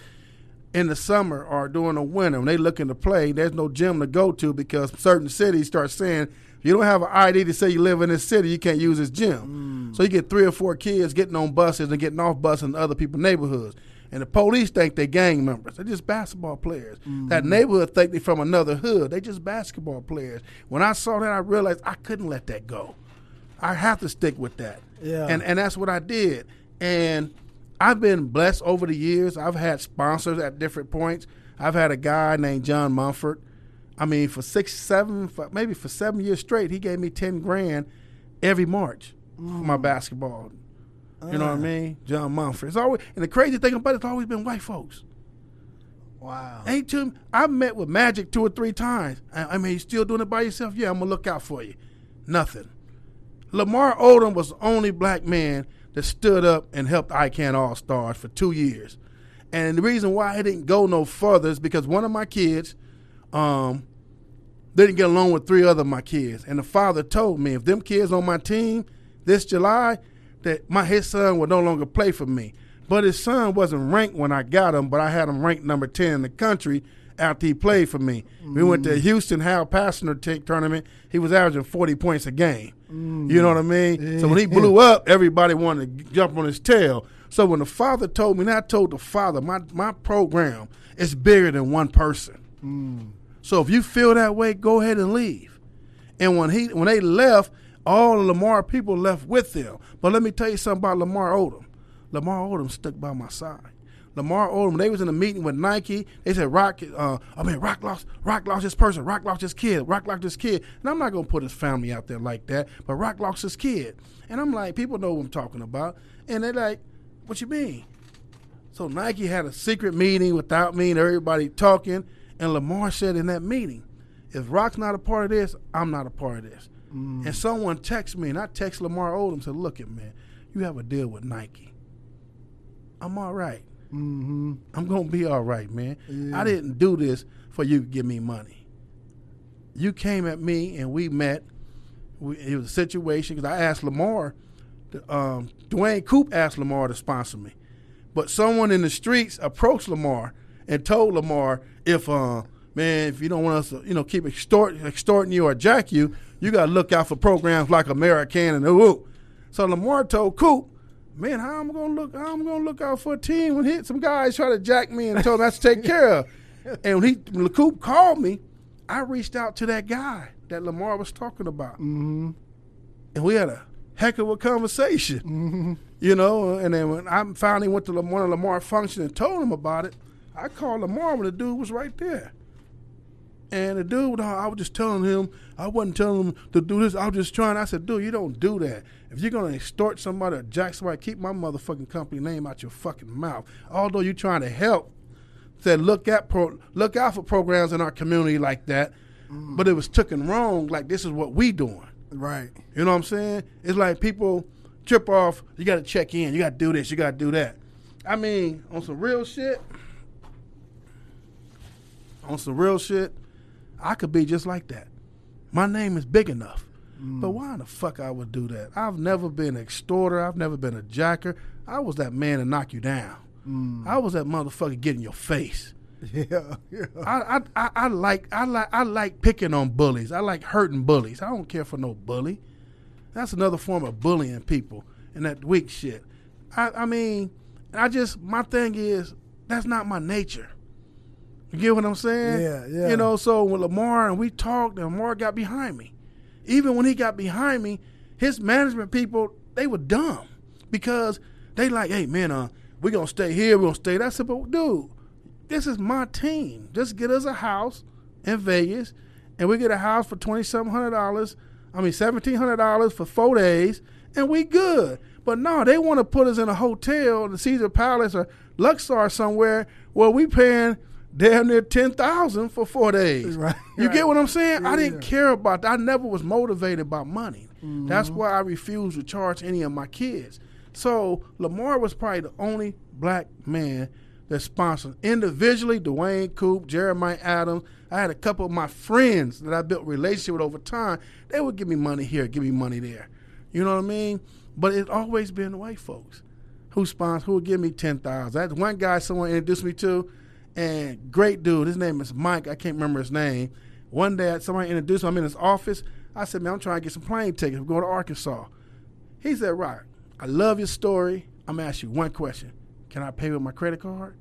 in the summer or during the winter when they looking to play, there's no gym to go to because certain cities start saying if you don't have an ID to say you live in this city, you can't use this gym. Mm. So you get three or four kids getting on buses and getting off buses in other people's neighborhoods. And the police think they're gang members. They're just basketball players. Mm-hmm. That neighborhood think they're from another hood. They're just basketball players. When I saw that, I realized I couldn't let that go. I have to stick with that. Yeah. And and that's what I did. And I've been blessed over the years. I've had sponsors at different points. I've had a guy named John Mumford. I mean, for six, seven, for, maybe for seven years straight, he gave me ten grand every March for my mm. basketball. You know what I ah. mean? John Mumford. It's always and the crazy thing about it, it's always been white folks. Wow. Ain't too. I've met with Magic two or three times. I, I mean, you still doing it by yourself? Yeah, I'm gonna look out for you. Nothing. Lamar Odom was the only black man that stood up and helped I Can All Stars for two years. And the reason why I didn't go no further is because one of my kids um, didn't get along with three other of my kids. And the father told me if them kids on my team this July, that my his son would no longer play for me. But his son wasn't ranked when I got him, but I had him ranked number 10 in the country after he played for me. We went to mm. Houston Hal Passenger t- tournament. He was averaging 40 points a game. Mm. You know what I mean? So when he blew up, everybody wanted to jump on his tail. So when the father told me, and I told the father, my, my program is bigger than one person. Mm. So if you feel that way, go ahead and leave. And when he when they left, all the Lamar people left with them. But let me tell you something about Lamar Odom. Lamar Odom stuck by my side. Lamar Odom, they was in a meeting with Nike. They said, "Rock, uh, I mean, Rock lost, Rock lost this person, Rock lost this kid, Rock lost this kid." And I'm not gonna put his family out there like that, but Rock lost his kid. And I'm like, people know what I'm talking about, and they're like, "What you mean?" So Nike had a secret meeting without me and everybody talking, and Lamar said in that meeting, "If Rock's not a part of this, I'm not a part of this." And someone texted me, and I text Lamar Odom said, "Look at man, you have a deal with Nike. I'm all right. Mm-hmm. I'm gonna be all right, man. Yeah. I didn't do this for you to give me money. You came at me and we met. We, it was a situation because I asked Lamar, to, um, Duane Coop asked Lamar to sponsor me, but someone in the streets approached Lamar and told Lamar if, uh, man, if you don't want us to, you know, keep extort, extorting you or jack you, you got to look out for programs like American and ooh. So Lamar told Coop, man, how am I'm gonna look? How I'm gonna look out for a team when hit some guys try to jack me and told me I to take care of. <laughs> And when he when Coop called me, I reached out to that guy that Lamar was talking about, Mm-hmm. and we had a heck of a conversation. Mm-hmm. You know, and then when I finally went to one of Lamar function and told him about it, I called Lamar when the dude was right there. And the dude, I was just telling him, I wasn't telling him to do this. I was just trying. I said, dude, you don't do that. If you're gonna extort somebody or jack somebody, keep my motherfucking company name out your fucking mouth. Although you're trying to help, said look at pro, look out for programs in our community like that. Mm. But it was taken wrong. Like this is what we doing. Right. You know what I'm saying? It's like people trip off. You got to check in. You got to do this. You got to do that. I mean, on some real shit. On some real shit, I could be just like that. My name is big enough. Mm. But why in the fuck I would do that? I've never been an extorter. I've never been a jacker. I was that man to knock you down. Mm. I was that motherfucker getting your face. <laughs> Yeah, yeah. I, I, I, I like I like I like picking on bullies. I like hurting bullies. I don't care for no bully. That's another form of bullying people and that weak shit. I, I mean, I just my thing is that's not my nature. You get what I'm saying? Yeah, yeah. You know, so when Lamar and we talked, and Lamar got behind me. Even when he got behind me, his management people they were dumb because they like, hey man, uh, we gonna stay here, we're gonna stay. That I said, but dude, this is my team. Just get us a house in Vegas, and we get a house for twenty seven hundred dollars. I mean seventeen hundred dollars for four days, and we good. But no, they want to put us in a hotel, the Caesar Palace or Luxor somewhere, where we paying damn near ten thousand for four days. Right, You right. get what I'm saying? I didn't care about that. I never was motivated by money. Mm-hmm. That's why I refused to charge any of my kids. So Lamar was probably the only black man that sponsored individually Duane Coop, Jeremiah Adams. I had a couple of my friends that I built relationship with over time. They would give me money here, give me money there. You know what I mean? But it's always been the white folks who sponsor who would give me ten thousand. That's one guy someone introduced me to, and great dude. His name is Mike. I can't remember his name. One day somebody introduced me. I'm in his office. I said, "Man, I'm trying to get some plane tickets. We're going to Arkansas." He said, "Right. I love your story. I'm gonna ask you one question. Can I pay with my credit card?"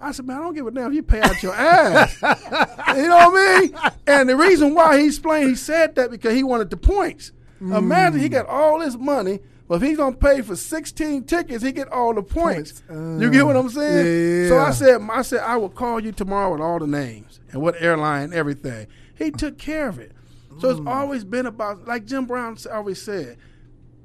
I said, "Man, I don't give a damn if you pay out your ass." <laughs> you know what I mean? And the reason why he explained he said that because he wanted the points. Mm. Imagine he got all this money, but if he's gonna pay for 16 tickets, he get all the points. Points. you get what I'm saying? yeah, So. I said, I said I will call you tomorrow with all the names and what airline, everything. He took care of it. So it's always been about, like Jim Brown always said,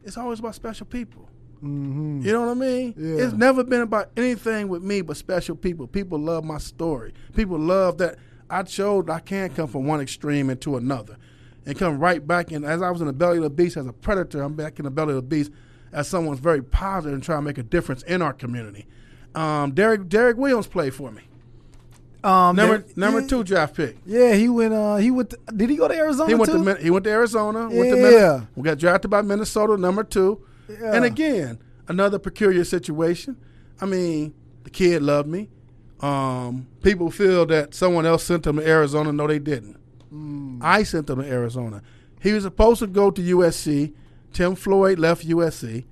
it's always about special people. Mm-hmm. You know what I mean? Yeah. It's never been about anything with me but special people. People love my story. People love that I showed I can't come from one extreme into another and come right back in. As I was in the belly of the beast as a predator, I'm back in the belly of the beast as someone's very positive and trying to make a difference in our community. Um, Derrick Derrick Williams played for me. Um, Number there- number yeah, two draft pick. Yeah, he went. Uh, he went. To, did he go to Arizona? He went too? to he went to Arizona. Went to Yeah. Min- we got drafted by Minnesota, number two. Yeah. And again, another peculiar situation. I mean, the kid loved me. Um, people feel that someone else sent him to Arizona. No, they didn't. Mm. I sent him to Arizona. He was supposed to go to USC. Tim Floyd left USC,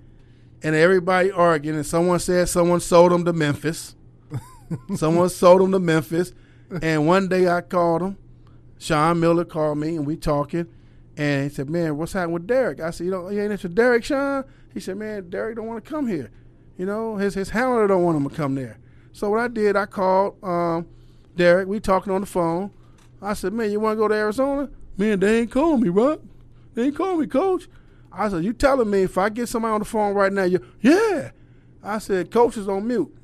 and everybody arguing. And someone said someone sold him to Memphis. <laughs> someone sold him to Memphis. And one day I called him. Sean Miller called me, and we talking. And he said, "Man, what's happening with Derrick?" I said, "You know, you ain't into Derrick, Sean." He said, "Man, Derrick don't want to come here. You know, his his handler don't want him to come there." So what I did, I called um, Derrick. We talking on the phone. I said, "Man, you want to go to Arizona?" Man, they ain't calling me, right? They ain't calling me, coach. I said, "You telling me if I get somebody on the phone right now, you yeah?" I said, "Coach is on mute."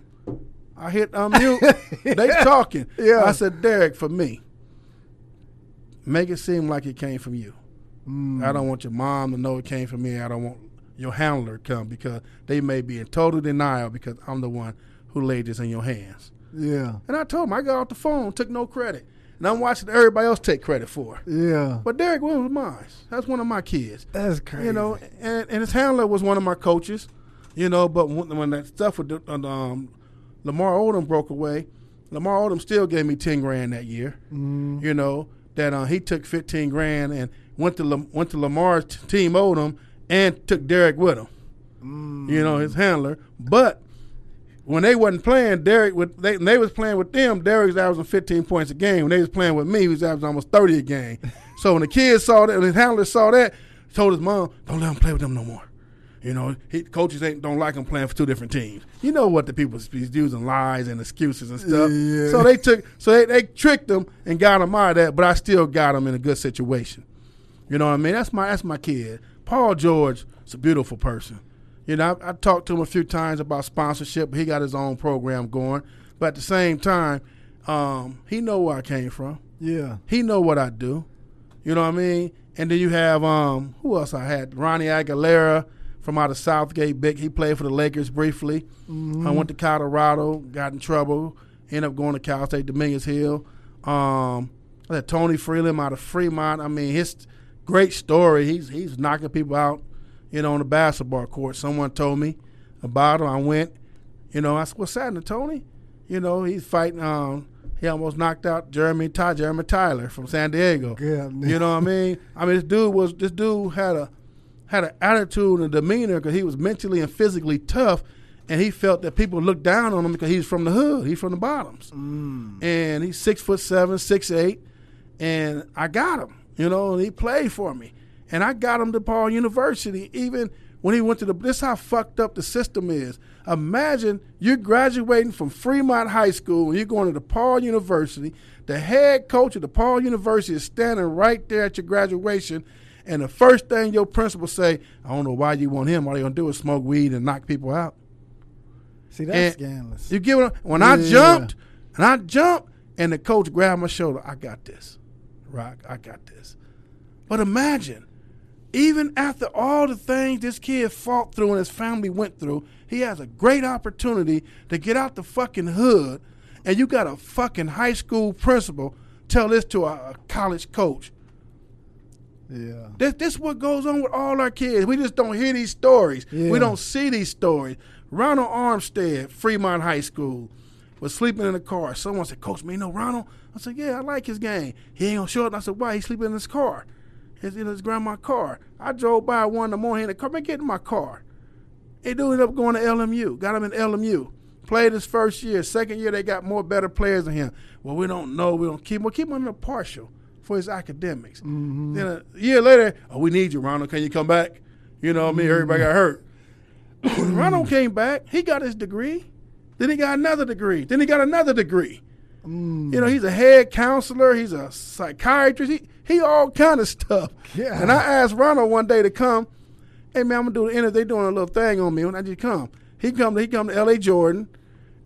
I hit unmute. <laughs> they talking. Yeah. I said, Derrick, for me, make it seem like it came from you. Mm. I don't want your mom to know it came from me. I don't want your handler to come because they may be in total denial because I'm the one who laid this in your hands. Yeah, And I told him I got off the phone, took no credit. And I'm watching everybody else take credit for yeah. But Derrick Williams was mine. That's one of my kids. That's crazy. You know, and, and his handler was one of my coaches. You know, but when, when that stuff with the- um, Lamar Odom broke away, Lamar Odom still gave me ten grand that year. Mm. You know that uh, he took fifteen grand and went to Lam- went to Lamar's t- team Odom and took Derrick with him. Mm. You know his handler, but. When they wasn't playing, Derrick with they, when they was playing with them. Derrick was averaging 15 points a game. When they was playing with me, he was averaging almost 30 a game. <laughs> so when the kids saw that, when his handler saw that, told his mom, "Don't let him play with them no more." You know, he, coaches ain't don't like him playing for two different teams. You know what the people be using lies and excuses and stuff. Yeah. So they took, so they, they tricked him and got him out of that. But I still got him in a good situation. You know what I mean? That's my that's my kid. Paul George is a beautiful person. You know, I, I talked to him a few times about sponsorship. He got his own program going, but at the same time, um, he know where I came from. Yeah. He know what I do. You know what I mean? And then you have um, who else I had? Ronnie Aguilar from out of Southgate. Big. He played for the Lakers briefly. I went to Colorado, got in trouble, ended up going to Cal State Dominguez Hill. Um, I had Tony Freeland out of Fremont. I mean, his great story. He's he's knocking people out, you know, on the basketball court. Someone told me about him. I went, you know, I said, "What's happening, Tony?" You know, he's fighting. Um, he almost knocked out Jeremy Ty, Jeremy Tyler from San Diego. Yeah, You know what I mean? I mean, this dude was this dude had a had an attitude and demeanor because he was mentally and physically tough, and he felt that people looked down on him because he's from the hood, he's from the bottoms, Mm. and he's six foot seven, six eight, and I got him, you know, and he played for me, and I got him to Paul University, even when he went to the. This is how fucked up the system is. Imagine you're graduating from Fremont High School and you're going to DePaul University. The head coach of DePaul University is standing right there at your graduation, and the first thing your principal say, "I don't know why you want him. All they gonna do is smoke weed and knock people out." See, that's And scandalous. You get what? When I jumped, and I jumped, and the coach grabbed my shoulder, I got this, Rock. I got this. But imagine, even after all the things this kid fought through and his family went through, he has a great opportunity to get out the fucking hood, and you got a fucking high school principal tell this to a, a college coach. yeah. This this what goes on with all our kids. We just don't hear these stories. Yeah. We don't see these stories. Ronald Armstead, Fremont High School, was sleeping in the car. Someone said, "Coach, me know Ronald." I said, "Yeah, I like his game. He ain't gonna show up." I said, "Why? He's sleeping in his car. His in his grandma's car." I drove by one in the morning the car. Man, get in my car. He dude ended up going to LMU. Got him in LMU. Played his first year. Second year, they got more better players than him. Well, we don't know. We don't keep him. We'll keep him in a partial for his academics. Mm-hmm. Then a year later, oh, we need you, Ronald. Can you come back? You know what I mean? Everybody got hurt. <coughs> Ronald came back. He got his degree. Then he got another degree. Then he got another degree. Mm. You know, he's a head counselor. He's a psychiatrist. He he all kind of stuff. Yeah. And I asked Ronald one day to come. Hey man, I'm gonna do the interview. They doing a little thing on me. When I just come, he come. He come to L.A. Jordan,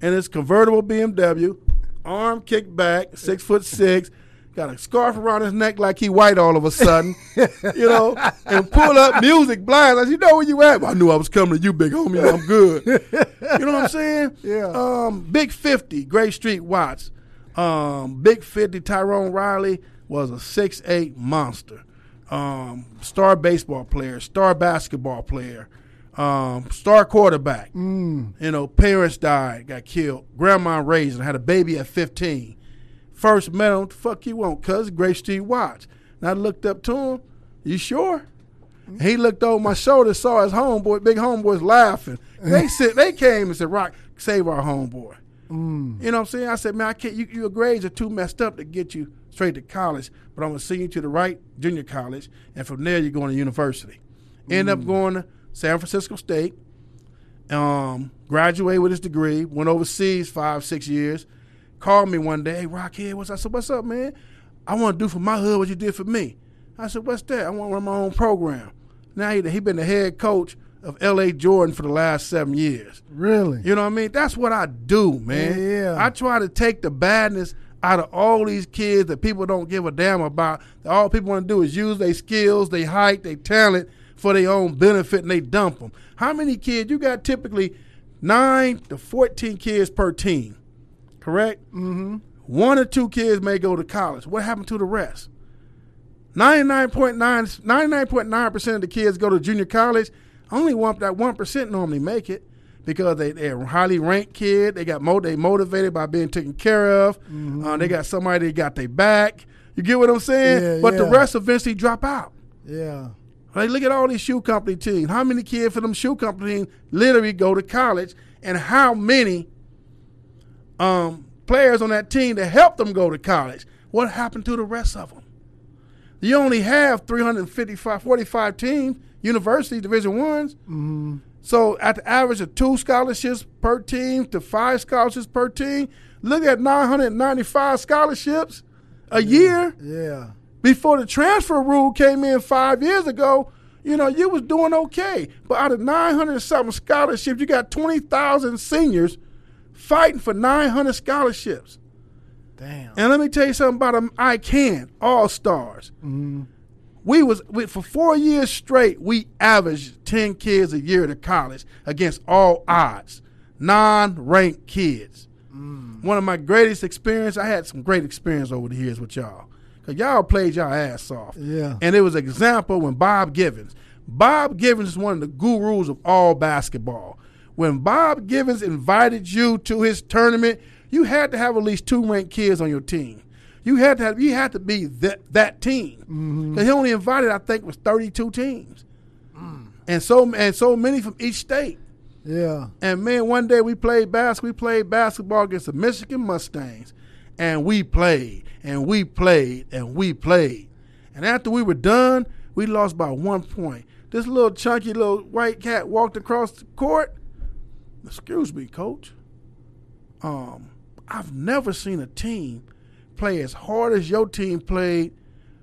and his convertible BMW, arm kicked back, six foot six, got a scarf around his neck like he white all of a sudden, <laughs> you know, and pull up music blind. I said, you know where you at? Well, I knew I was coming to you, big homie. I'm good. <laughs> you know what I'm saying? Yeah. Um, Big 50, Grape Street Watts. Um, Big 50, Tyrone Riley was a six eight monster. Um, star baseball player, star basketball player, um, star quarterback. Mm. You know, parents died, got killed. Grandma raised and had a baby at 15. First met him, fuck you want, cuz, Grape Street Watts. And I looked up to him, you sure? He looked over my shoulder, saw his homeboy, big homeboys laughing. They <laughs> said they came and said, Rock, save our homeboy. Mm. You know what I'm saying? I said, man, I can't. You, your grades are too messed up to get you straight to college, but I'm gonna send you to the right junior college, and from there you're going to university. End up going to San Francisco State. Um, graduated with his degree. Went overseas five, six years. Called me one day, hey, Rockhead, what's I said, what's up, man? I want to do for my hood what you did for me. I said, what's that? I want to run my own program. Now he he been the head coach of L.A. Jordan for the last seven years. Really? You know what I mean? That's what I do, man. Yeah. I try to take the badness out of all these kids that people don't give a damn about. That all people want to do is use their skills, their height, their talent for their own benefit, and they dump them. How many kids? You got typically nine to fourteen kids per team, correct? Mm-hmm. One or two kids may go to college. What happened to the rest? 99.9 99.9% of the kids go to junior college. Only one that 1% normally make it because they, they're a highly ranked kid. They got mo- they motivated by being taken care of. Uh, they got somebody that got their back. You get what I'm saying? Yeah, but the rest eventually drop out. Yeah. Like, look at all these shoe company teams. How many kids for them shoe company teams literally go to college, and how many um, players on that team that helped them go to college? What happened to the rest of them? You only have 355, 45 teams, university division ones. Mm-hmm. So at the average of two scholarships per team to five scholarships per team, look at 995 scholarships a year Yeah. before the transfer rule came in five years ago, you know, you was doing okay. But out of 900 something scholarships, you got 20,000 seniors fighting for 900 scholarships. Damn. And let me tell you something about them I Can All Stars. Mm-hmm. We was we, for four years straight. We averaged ten kids a year to college against all odds, non-ranked kids. Mm. One of my greatest experience. I had some great experience over the years with y'all. because y'all played y'all ass off. Yeah. And it was an example when Bob Gibbons. Bob Gibbons is one of the gurus of all basketball. When Bob Gibbons invited you to his tournament, you had to have at least two ranked kids on your team. You had to have, you had to be that that team. Because he only invited, I think, was thirty two teams, and so and so many from each state. Yeah. And man, one day we played bas- we played basketball against the Michigan Mustangs, and we played and we played and we played. And after we were done, we lost by one point. This little chunky little white cat walked across the court. Excuse me, coach. Um, I've never seen a team play as hard as your team played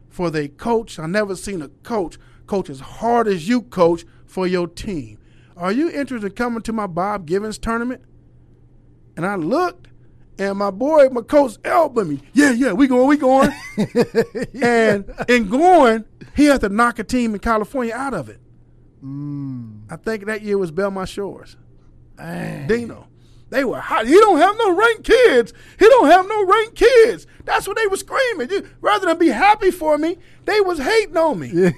for their coach. I never seen a coach coach as hard as you coach for your team. Are you interested in coming to my Bob Gibbons tournament? And I looked, and my boy, my coach, elbowed me. Yeah, yeah, we going, we going. <laughs> and in going, he had to knock a team in California out of it. Mm. I think that year was Belmont Shores. Dang. Dino. They were hot. He don't have no ranked kids. He don't have no ranked kids. That's what they were screaming. You- Rather than be happy for me, they was hating on me.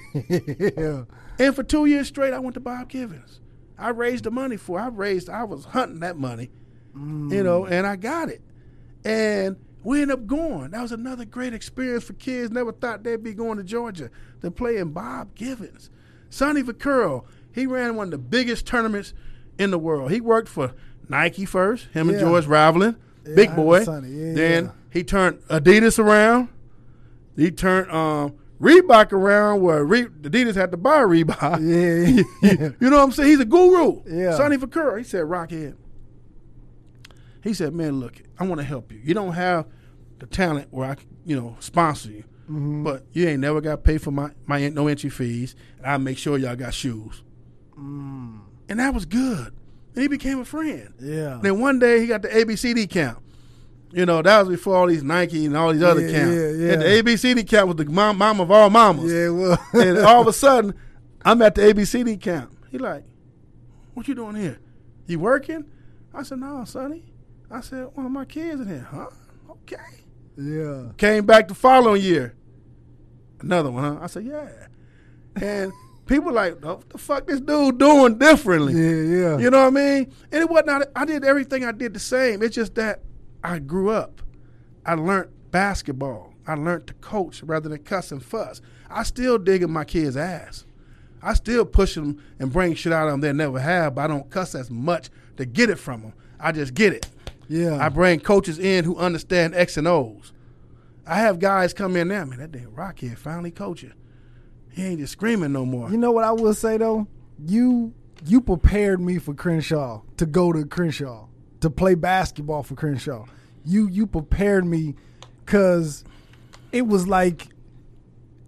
yeah. And for two years straight, I went to Bob Gibbons. I raised the money for. I raised. I was hunting that money, you know, mm. and I got it. And we ended up going. That was another great experience for kids. Never thought they'd be going to Georgia to play in Bob Gibbons. Sonny Vaccaro, he ran one of the biggest tournaments in the world. He worked for Nike first, him and George Raveling, Yeah, big boy. Yeah, then yeah. he turned Adidas around. He turned um, Reebok around where Re- Adidas had to buy Reebok. Yeah. yeah. <laughs> You know what I'm saying? He's a guru. Yeah. Sonny Vaccaro. He said, Rockhead. He said, man, look, I want to help you. You don't have the talent where I, can, you know, sponsor you, Mm-hmm. but you ain't never got paid for my my no entry fees, and I make sure y'all got shoes. Mm. And that was good. And he became a friend. Yeah. Then one day he got the ABCD camp. You know, that was before all these Nike and all these other Yeah, counts. yeah, yeah. And the ABCD camp was the mom, mom of all mamas Yeah, well. <laughs> and all of a <laughs> sudden, I'm at the ABCD camp. He like, what you doing here? You working? I said, no, sonny. I said, one of my kids in here. Huh? Okay. yeah. Came back the following year. Another one, huh? I said, yeah. And people like, oh, what the fuck this dude doing differently? Yeah, yeah. You know what I mean? And it wasn't. I did everything I did the same. It's just that I grew up. I learned basketball. I learned to coach rather than cuss and fuss. I still digging my kids' ass. I still push them and bring shit out of them they never have, but I don't cuss as much to get it from them. I just get it. Yeah. I bring coaches in who understand X and O's. I have guys come in there, man, that damn Rockhead finally coaching. He ain't just screaming no more. You know what I will say though? You you prepared me for Crenshaw to go to Crenshaw to play basketball for Crenshaw. You you prepared me because it was like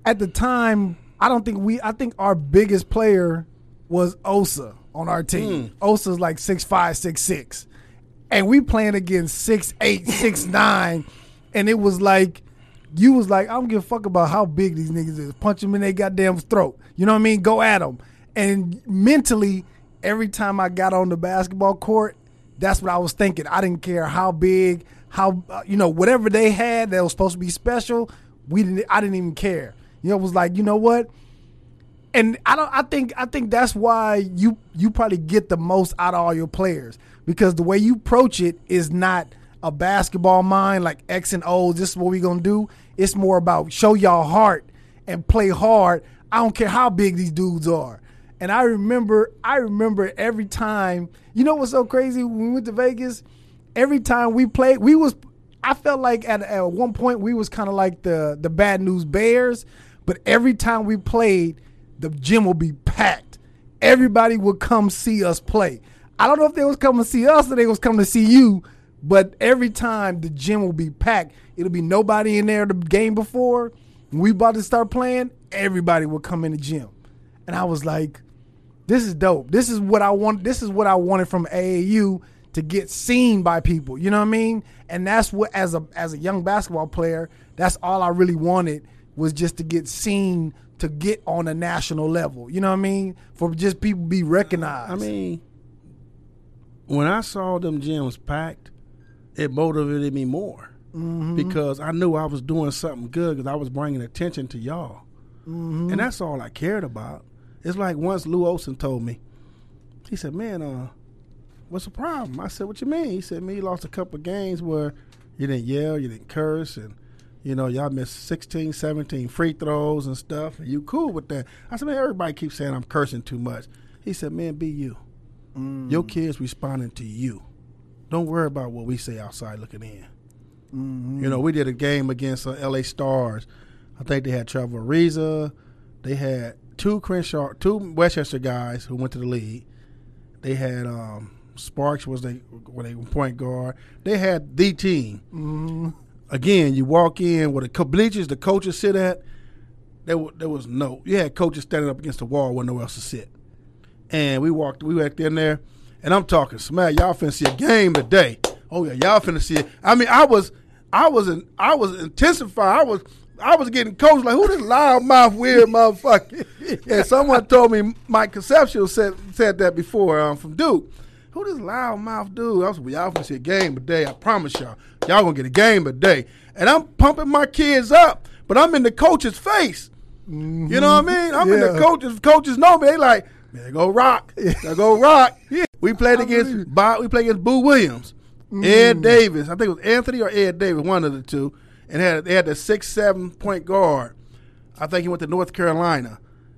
at the time I don't think we I think our biggest player was Osa on our team. Hmm. Osa's like six five six six, and we playing against six eight six nine, and it was like you was like, I don't give a fuck about how big these niggas is. Punch them in their goddamn throat. You know what I mean? Go at them. And mentally, every time I got on the basketball court, that's what I was thinking. I didn't care how big, how uh, you know, whatever they had that was supposed to be special. We didn't. I didn't even care. You know, it was like, you know what? and I don't. I think. I think that's why you you probably get the most out of all your players because the way you approach it is not a basketball mind like X and O's. This is what we gonna do. It's more about show y'all heart and play hard. I don't care how big these dudes are. And I remember. I remember every time. You know what's so crazy? When we went to Vegas, every time we played, we was. I felt like at at one point we was kind of like the the bad news Bears, but every time we played the gym will be packed. Everybody would come see us play. I don't know if they was coming to see us or they was coming to see you, but every time the gym will be packed. It'll be nobody in there the game before. When we about to start playing, everybody will come in the gym. And I was like, this is dope. This is what I want. This is what I wanted from AAU to get seen by people. You know what I mean? And that's what as a as a young basketball player, that's all I really wanted was just to get seen to get on a national level. You know what I mean? For just people be recognized. I mean, when I saw them gyms packed, it motivated me more. because I knew I was doing something good because I was bringing attention to y'all, Mm-hmm. and that's all I cared about. It's like once Lute Olson told me, he said, "Man, uh, what's the problem?" I said, "What you mean?" He said, "Me, you lost a couple of games where you didn't yell, you didn't curse, and you know y'all missed 16, 17 free throws and stuff, and you cool with that." I said, "Man, everybody keeps saying I'm cursing too much." He said, "Man, be you. Mm. Your kids responding to you. Don't worry about what we say outside looking in." Mm-hmm. You know, we did a game against uh, L.A. Stars. I think they had Trevor Ariza. They had two Crenshaw, two Westchester guys who went to the league. They had um, Sparks was they were they point guard. They had the team. Mm-hmm. Again, you walk in where the bleachers the coaches sit at. There, there was no. You had coaches standing up against the wall with nowhere else to sit. And we walked. We walked in there, and I'm talking smack. Y'all finna see a game today. Oh yeah, y'all finna see it. I mean, I was, I was, in, I was intensified. I was, I was getting coached like, who this loudmouth weird motherfucker? and someone told me Mike Concepcion said said that before um, from Duke. Who this loudmouth dude? I was well, y'all finna see a game today. I promise y'all. Y'all gonna get a game today. And I'm pumping my kids up, but I'm in the coach's face. You know what I mean? I'm in the Yeah. coaches. Coaches know me. They like, man, go rock. <laughs> Go rock. We played against Bob, we played against Boo Williams, Ed Davis. I think it was Anthony or Ed Davis, one of the two. And had they had the six seven point guard. I think he went to North Carolina.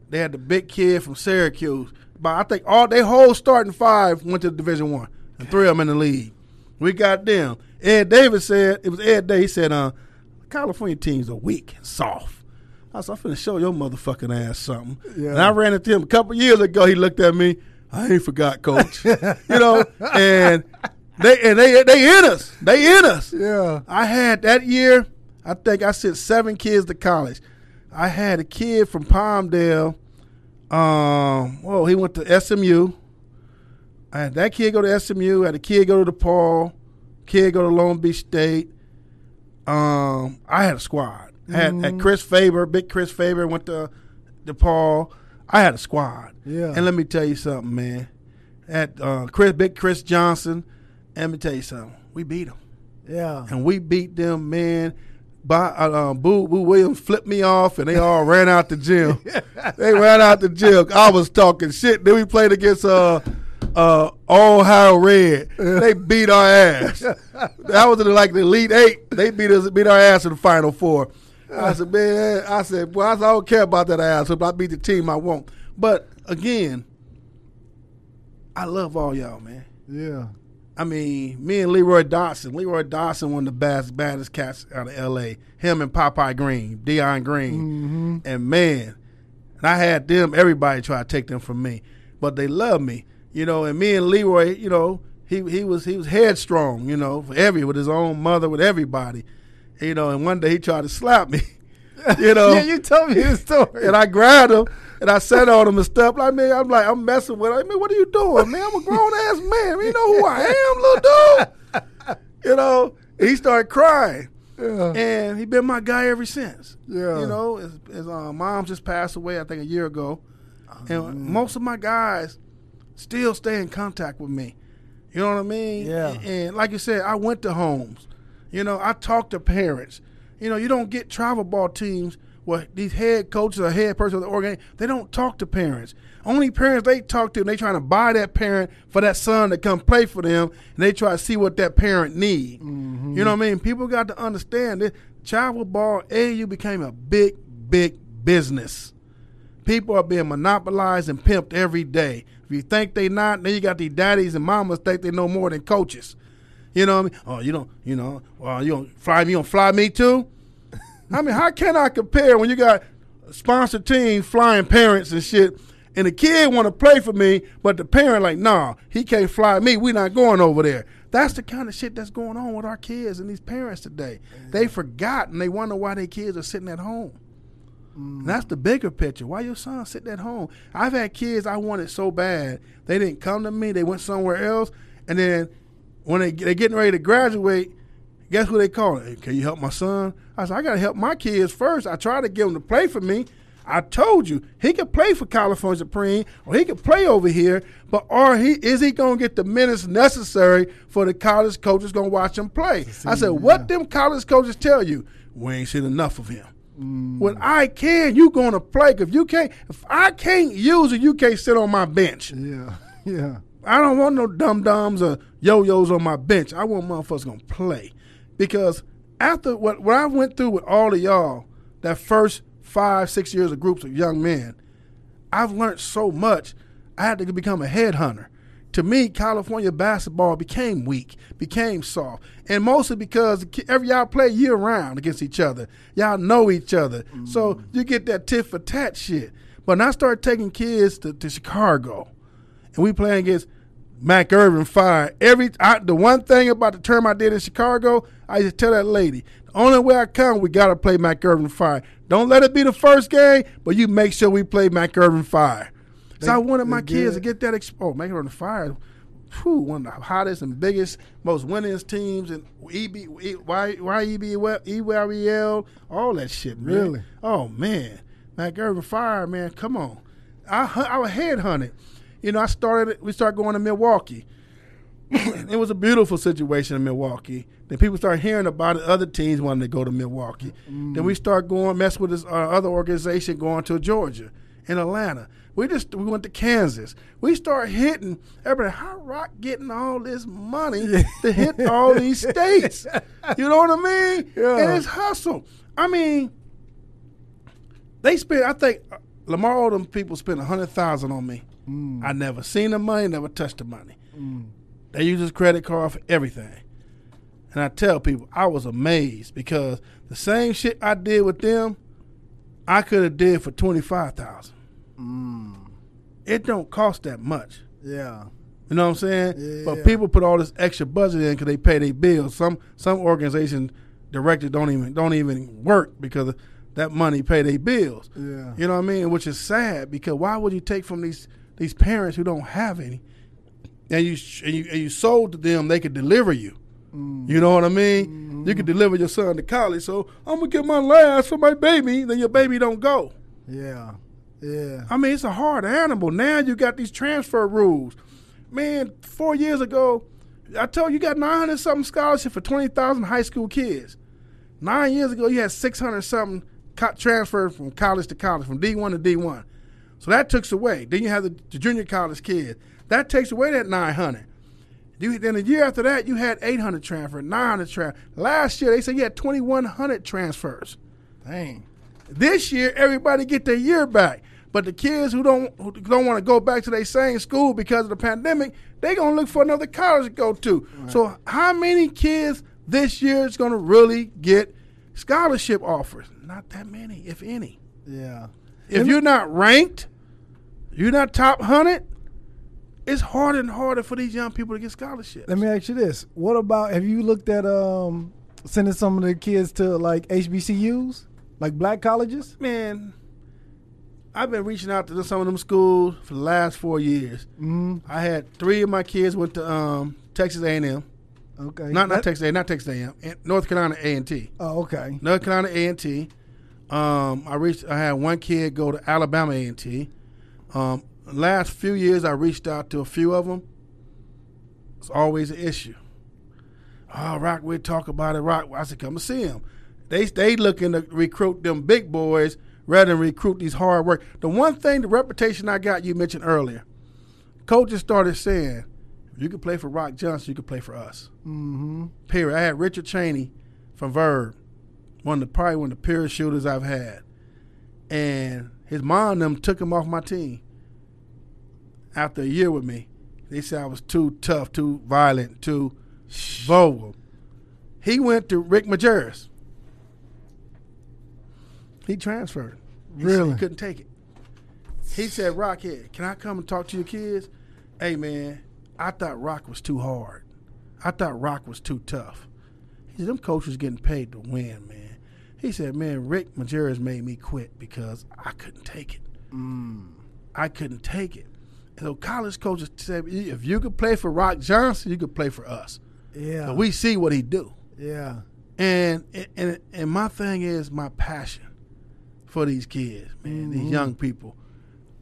They had the big kid from Syracuse. But I think all they whole starting five went to Division One, and three of them in the league. We got them. Ed Davis said it was Ed Davis. He said, "Uh, California teams are weak and soft." I said, "I'm finna show your motherfucking ass something." Yeah. And I ran into him a couple years ago. He looked at me. I ain't forgot, coach. you know, and they and they they in us. They in us. Yeah. I had that year. I think I sent seven kids to college. I had a kid from Palmdale. Um, well, he went to SMU. I had that kid go to SMU. I had a kid go to DePaul. Kid go to Long Beach State. Um, I had a squad. I had, had Chris Faber, big Chris Faber went to DePaul. I had a squad. Yeah. And let me tell you something, man. At uh, Chris, big Chris Johnson. Let me tell you something. We beat them Yeah. and we beat them, man. By, uh, um, Boo Boo Williams flipped me off, and they all ran out the gym. <laughs> they ran out the gym. I was talking shit. Then we played against uh, uh, Ohio Red. They <laughs> beat our ass. that was in like the Elite Eight. They beat us, beat our ass in the Final Four. I said, man, I said, well, I, said, I don't care about that ass. If I beat the team, I won't. But again, I love all y'all, man. Yeah. I mean, me and Leroy Dodson. Leroy Dodson, one of the best, baddest cats out of L.A. Him and Popeye Green, Dion Green, mm-hmm. and man, and I had them. Everybody try to take them from me, but they love me, you know. And me and Leroy, you know, he he was he was headstrong, you know, for every with his own mother, with everybody, you know. And one day he tried to slap me, <laughs> you know. yeah, you told me the story. And I grabbed him and I sat on him and stuff. Like, man, I'm like, I'm messing with him. I mean, what are you doing, man? I'm a grown ass man. You know who I am, little dude. <laughs> You know, he started crying. yeah. And he been my guy ever since. Yeah. You know, his, his uh, mom just passed away, I think, a year ago. And most of my guys still stay in contact with me. You know what I mean? Yeah. And, and like you said, I went to homes. You know, I talk to parents. You know, you don't get travel ball teams where these head coaches or head person of the organization, they don't talk to parents. Only parents they talk to, they trying to buy that parent for that son to come play for them, and they try to see what that parent need. Mm-hmm. You know what I mean? People got to understand that travel ball AU became a big, big business. People are being monopolized and pimped every day. If you think they not, then you got these daddies and mamas think they know more than coaches. You know what I mean? Oh, you don't, you know, well, you don't fly me, you don't fly me too? <laughs> I mean, how can I compare when you got sponsored teams flying parents and shit, and the kid want to play for me, but the parent like, nah, he can't fly me. We not going over there. That's the kind of shit that's going on with our kids and these parents today. They forgot and they wonder why their kids are sitting at home. And that's the bigger picture. Why your son sitting at home? I've had kids I wanted so bad they didn't come to me. They went somewhere else, and then when they they getting ready to graduate, guess who they call? Hey, can you help my son? I said I got to help my kids first. I try to get them to play for me. I told you he could play for California Supreme or he could play over here, but are he is he gonna get the minutes necessary for the college coaches gonna watch him play? I said, what them college coaches tell you? We ain't seen enough of him. Mm. When I can, you gonna play. If you can't, if I can't use it, you can't sit on my bench. Yeah, <laughs> yeah. I don't want no dum dums or yo yos on my bench. I want motherfuckers gonna play, because after what what I went through with all of y'all, that first five six years of groups of young men, I've learned so much. I had to become a headhunter. To me, California basketball became weak, became soft, and mostly because every y'all play year round against each other. Y'all know each other, mm-hmm. so you get that tit for tat shit. But when I started taking kids to, to Chicago, and we playing against Mac Irvin Fire. Every I, the one thing about the term I did in Chicago, I used to tell that lady, the only way I come, we gotta play Mac Irvin Fire. Don't let it be the first game, but you make sure we play Mac Irvin Fire. So I wanted my kids to get that. Exp- oh, Mac Irvin Fire, whew, one of the hottest and biggest, most winningest teams in EB, E- Y, YEB, EYBL, all that shit. Man. Really? Oh man, Mac Irvin Fire, man, come on. I I was headhunted. You know, I started. We started going to Milwaukee. <laughs> it was a beautiful situation in Milwaukee. Then people started hearing about it. Other teams wanted to go to Milwaukee. Then we start going mess with this uh, other organization going to Georgia and Atlanta. We just we went to Kansas. We start hitting everybody. How Rock getting all this money to hit all these <laughs> states? You know what I mean? Yeah. And it's hustle. I mean, they spent. I think uh, Lamar Odom people spent a hundred thousand on me. I never seen the money, never touched the money. They use his credit card for everything. And I tell people, I was amazed because the same shit I did with them, I could have did for twenty five thousand. Mm. It don't cost that much. Yeah. You know what I'm saying? Yeah. But people put all this extra budget in because they pay their bills. Some some organization directors don't even don't even work because that money pay their bills. Yeah. You know what I mean? Which is sad because why would you take from these these parents who don't have any, and you and you, and you sold to them they could deliver you. Mm. You know what I mean? You could mm-hmm. deliver your son to college, so I'm gonna get my last for my baby. Then your baby don't go. Yeah. Yeah. I mean, it's a hard animal. Now you got these transfer rules. Man, four years ago, I told you, you got 900 something scholarship for 20,000 high school kids. Nine years ago, you had 600 something co- transfer from college to college, from D1 to D1. So that takes away. Then you have the, the junior college kids. That takes away that 900. You, then a year after that, you had 800 transfer, 900 transfer. Last year, they said you had 2,100 transfers. Dang. This year, everybody get their year back. But the kids who don't who don't want to go back to their same school because of the pandemic, they gonna look for another college to go to. So how many kids this year is gonna really get scholarship offers? Not that many, if any. Yeah. If you're not ranked, you're not top hundred. It's harder and harder for these young people to get scholarships. Let me ask you this: What about have you looked at um sending some of the kids to like HBCUs, like black colleges? Man, I've been reaching out to some of them schools for the last four years. Mm-hmm. I had three of my kids went to um, Texas A&M. Okay. Not not Texas A, not Texas A&M. and North Carolina A&T. Oh, okay. North Carolina A&T. Um, I reached. I had one kid go to Alabama A&T. Um, last few years, I reached out to a few of them. It's always an issue. Oh, Rock, we talk about it. Rock, I said, come and see them. They they looking to recruit them big boys rather than recruit these hard work. The one thing, the reputation I got, you mentioned earlier. Coaches started saying, if you could play for Rock Johnson, you could play for us. Mm-hmm. Period. I had Richard Chaney from Verb, one of the probably one of the purest shooters I've had, and his mom and them took him off my team after a year with me. They said I was too tough, too violent, too vocal. He went to Rick Majerus. He transferred. He Really? he couldn't take it. He said, Rockhead, can I come and talk to your kids? Hey man, I thought Rock was too hard. I thought Rock was too tough. He said, them coaches getting paid to win, man. He said, man, Rick Majerus made me quit because I couldn't take it. Mm. I couldn't take it. And so college coaches said, if you could play for Rock Johnson, you could play for us. Yeah. So we see what he do. yeah. And and and my thing is my passion for these kids, man, these Mhm. young people.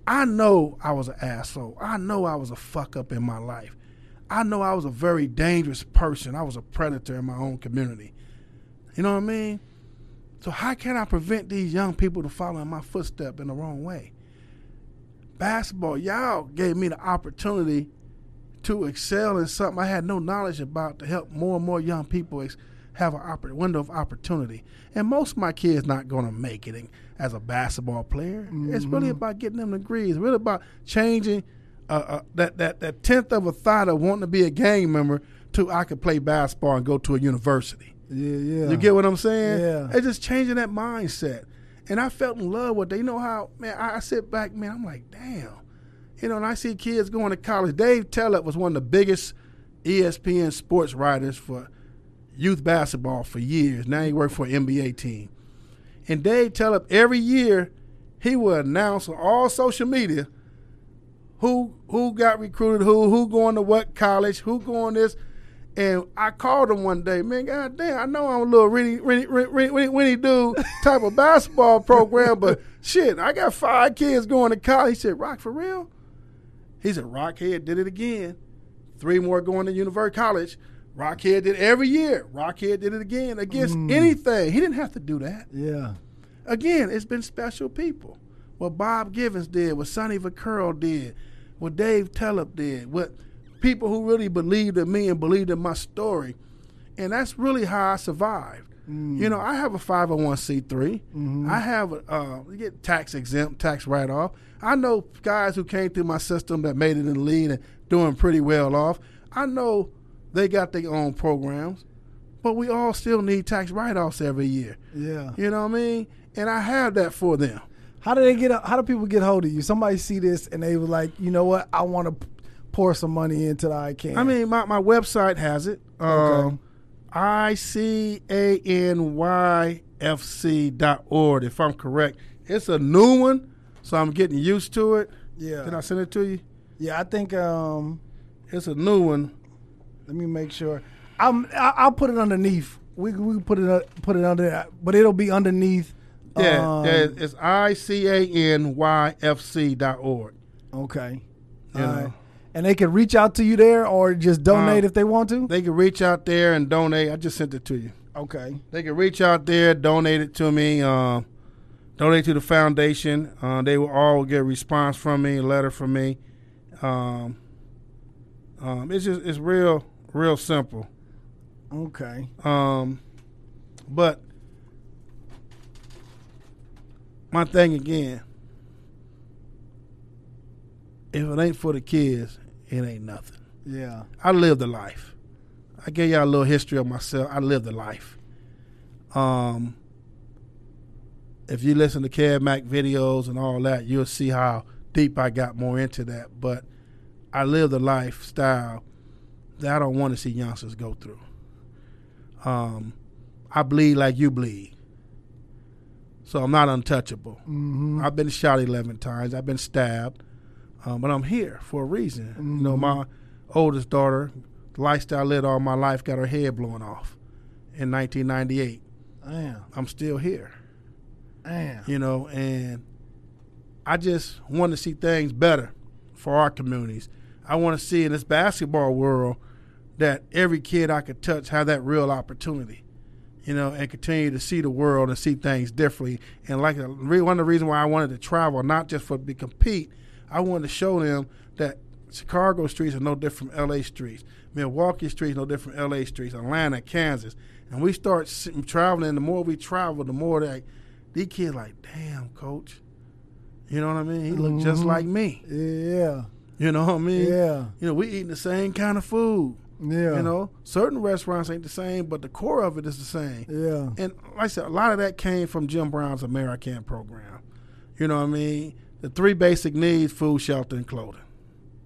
I know I was an asshole. I know I was a fuck up in my life. I know I was a very dangerous person. I was a predator in my own community. You know what I mean? So how can I prevent these young people from following my footstep in the wrong way? Basketball, y'all gave me the opportunity to excel in something I had no knowledge about to help more and more young people have a oppor- window of opportunity. And most of my kids not going to make it as a basketball player. It's really Mhm. about getting them degrees. It's really about changing uh, uh, that that that tenth of a thought of wanting to be a gang member to I could play basketball and go to a university. Yeah, yeah. You get what I'm saying? Yeah. It's just changing that mindset. And I felt in love with that. You know how, man, I, I sit back, man, I'm like, damn. You know, and I see kids going to college. Dave Telep was one of the biggest ESPN sports writers for youth basketball for years. Now he works for an NBA team. And Dave Telep, every year, he would announce on all social media who who got recruited, who who going to what college, who going this. And I called him one day, man. God damn, I know I'm a little really, really, really, really, dude type of basketball program, but <laughs> shit, I got five kids going to college. He said, "Rock for real?" He said, "Rockhead did it again. Three more going to university college. Rockhead did it every year. Rockhead did it again against Mm. anything. He didn't have to do that. yeah. Again, it's been special people. What Bob Gibbons did, what Sonny Vaccaro did, what Dave Telep did, what people who really believed in me and believed in my story. And that's really how I survived. Mm. You know, I have a 501c3. Mhm. I have a, uh, you get tax exempt, tax write off. I know guys who came through my system that made it in the lead and doing pretty well off. I know they got their own programs, but we all still need tax write offs every year. Yeah. You know what I mean? And I have that for them. How do they get? How do people get hold of you? Somebody see this and they were like, you know what? I want to pour some money into the I Can. I mean, my, my website has it. Okay. Um, I C A N Y F C dot org, if I'm correct. It's a new one, so I'm getting used to it. yeah, Did I send it to you? yeah. I think. Um, It's a new one. let me make sure. I'm. I, I'll put it underneath. We we can put it put it under, that, but it'll be underneath. Yeah, um, yeah it's I C A N Y F C dot org. Okay. You All know. And they can reach out to you there or just donate Um, if they want to. They can reach out there and donate. I just sent it to you. Okay. They can reach out there, donate it to me, uh, donate to the foundation. Uh, they will all get a response from me, a letter from me. Um, um, it's just it's real, real simple. Okay. Um, but my thing again, if it ain't for the kids, it ain't nothing. Yeah. I lived the life. I gave y'all a little history of myself. I lived the life. Um, if you listen to Kev Mac videos and all that, you'll see how deep I got more into that. But I live the lifestyle that I don't want to see youngsters go through. Um, I bleed like you bleed. So I'm not untouchable. Mm-hmm. I've been shot 11 times. I've been stabbed. Um, but I'm here for a reason. You know, Mhm. my oldest daughter, the lifestyle I lived all my life, got her head blown off in 1998. Damn. I'm still here, Damn. you know, and I just want to see things better for our communities. I want to see in this basketball world that every kid I could touch have that real opportunity, you know, and continue to see the world and see things differently. And like one of the reasons why I wanted to travel, not just for to compete, I wanted to show them that Chicago streets are no different from L.A. streets. Milwaukee streets no different from L.A. streets. Atlanta, Kansas, and we start traveling. The more we travel, the more that these kids like, damn, coach. You know what I mean? He looked just Mhm. like me. Yeah. You know what I mean? Yeah. You know, we eating the same kind of food. Yeah. You know, certain restaurants ain't the same, but the core of it is the same. Yeah. And like I said, a lot of that came from Jim Brown's American program. You know what I mean? The three basic needs food, shelter, and clothing.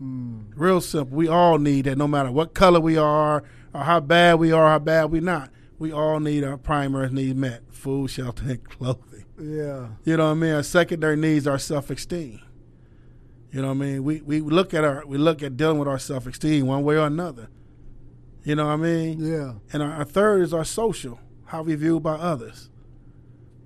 Mm. Real simple. We all need that no matter what color we are or how bad we are, how bad we're not. We all need our primary needs met food, shelter, and clothing. Yeah. You know what I mean? Our secondary needs are self esteem. You know what I mean? We we look at our we look at dealing with our self esteem one way or another. You know what I mean? Yeah. And our, our third is our social, how we viewed by others.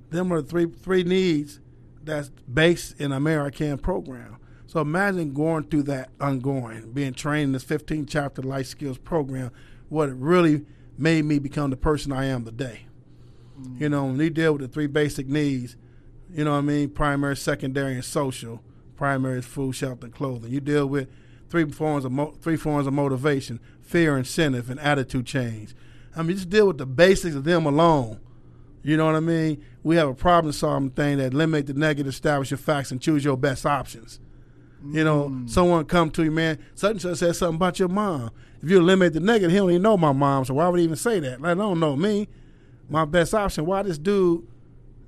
Them are the three three needs that's based in American program. So imagine going through that ongoing, being trained in this 15 chapter life skills program, what it really made me become the person I am today. Mm. You know, when you deal with the three basic needs, you know what I mean, primary, secondary, and social. Primary is food, shelter, and clothing. You deal with three forms of mo- three forms of motivation: fear, incentive, and attitude change. I mean, just deal with the basics of them alone. You know what I mean? We have a problem solving thing that eliminate the negative, establish your facts, and choose your best options. You know, mm. someone come to you, man, such and such said something about your mom. If you eliminate the negative, he don't even know my mom, so why would he even say that? Like, I don't know me. My best option. Why this dude,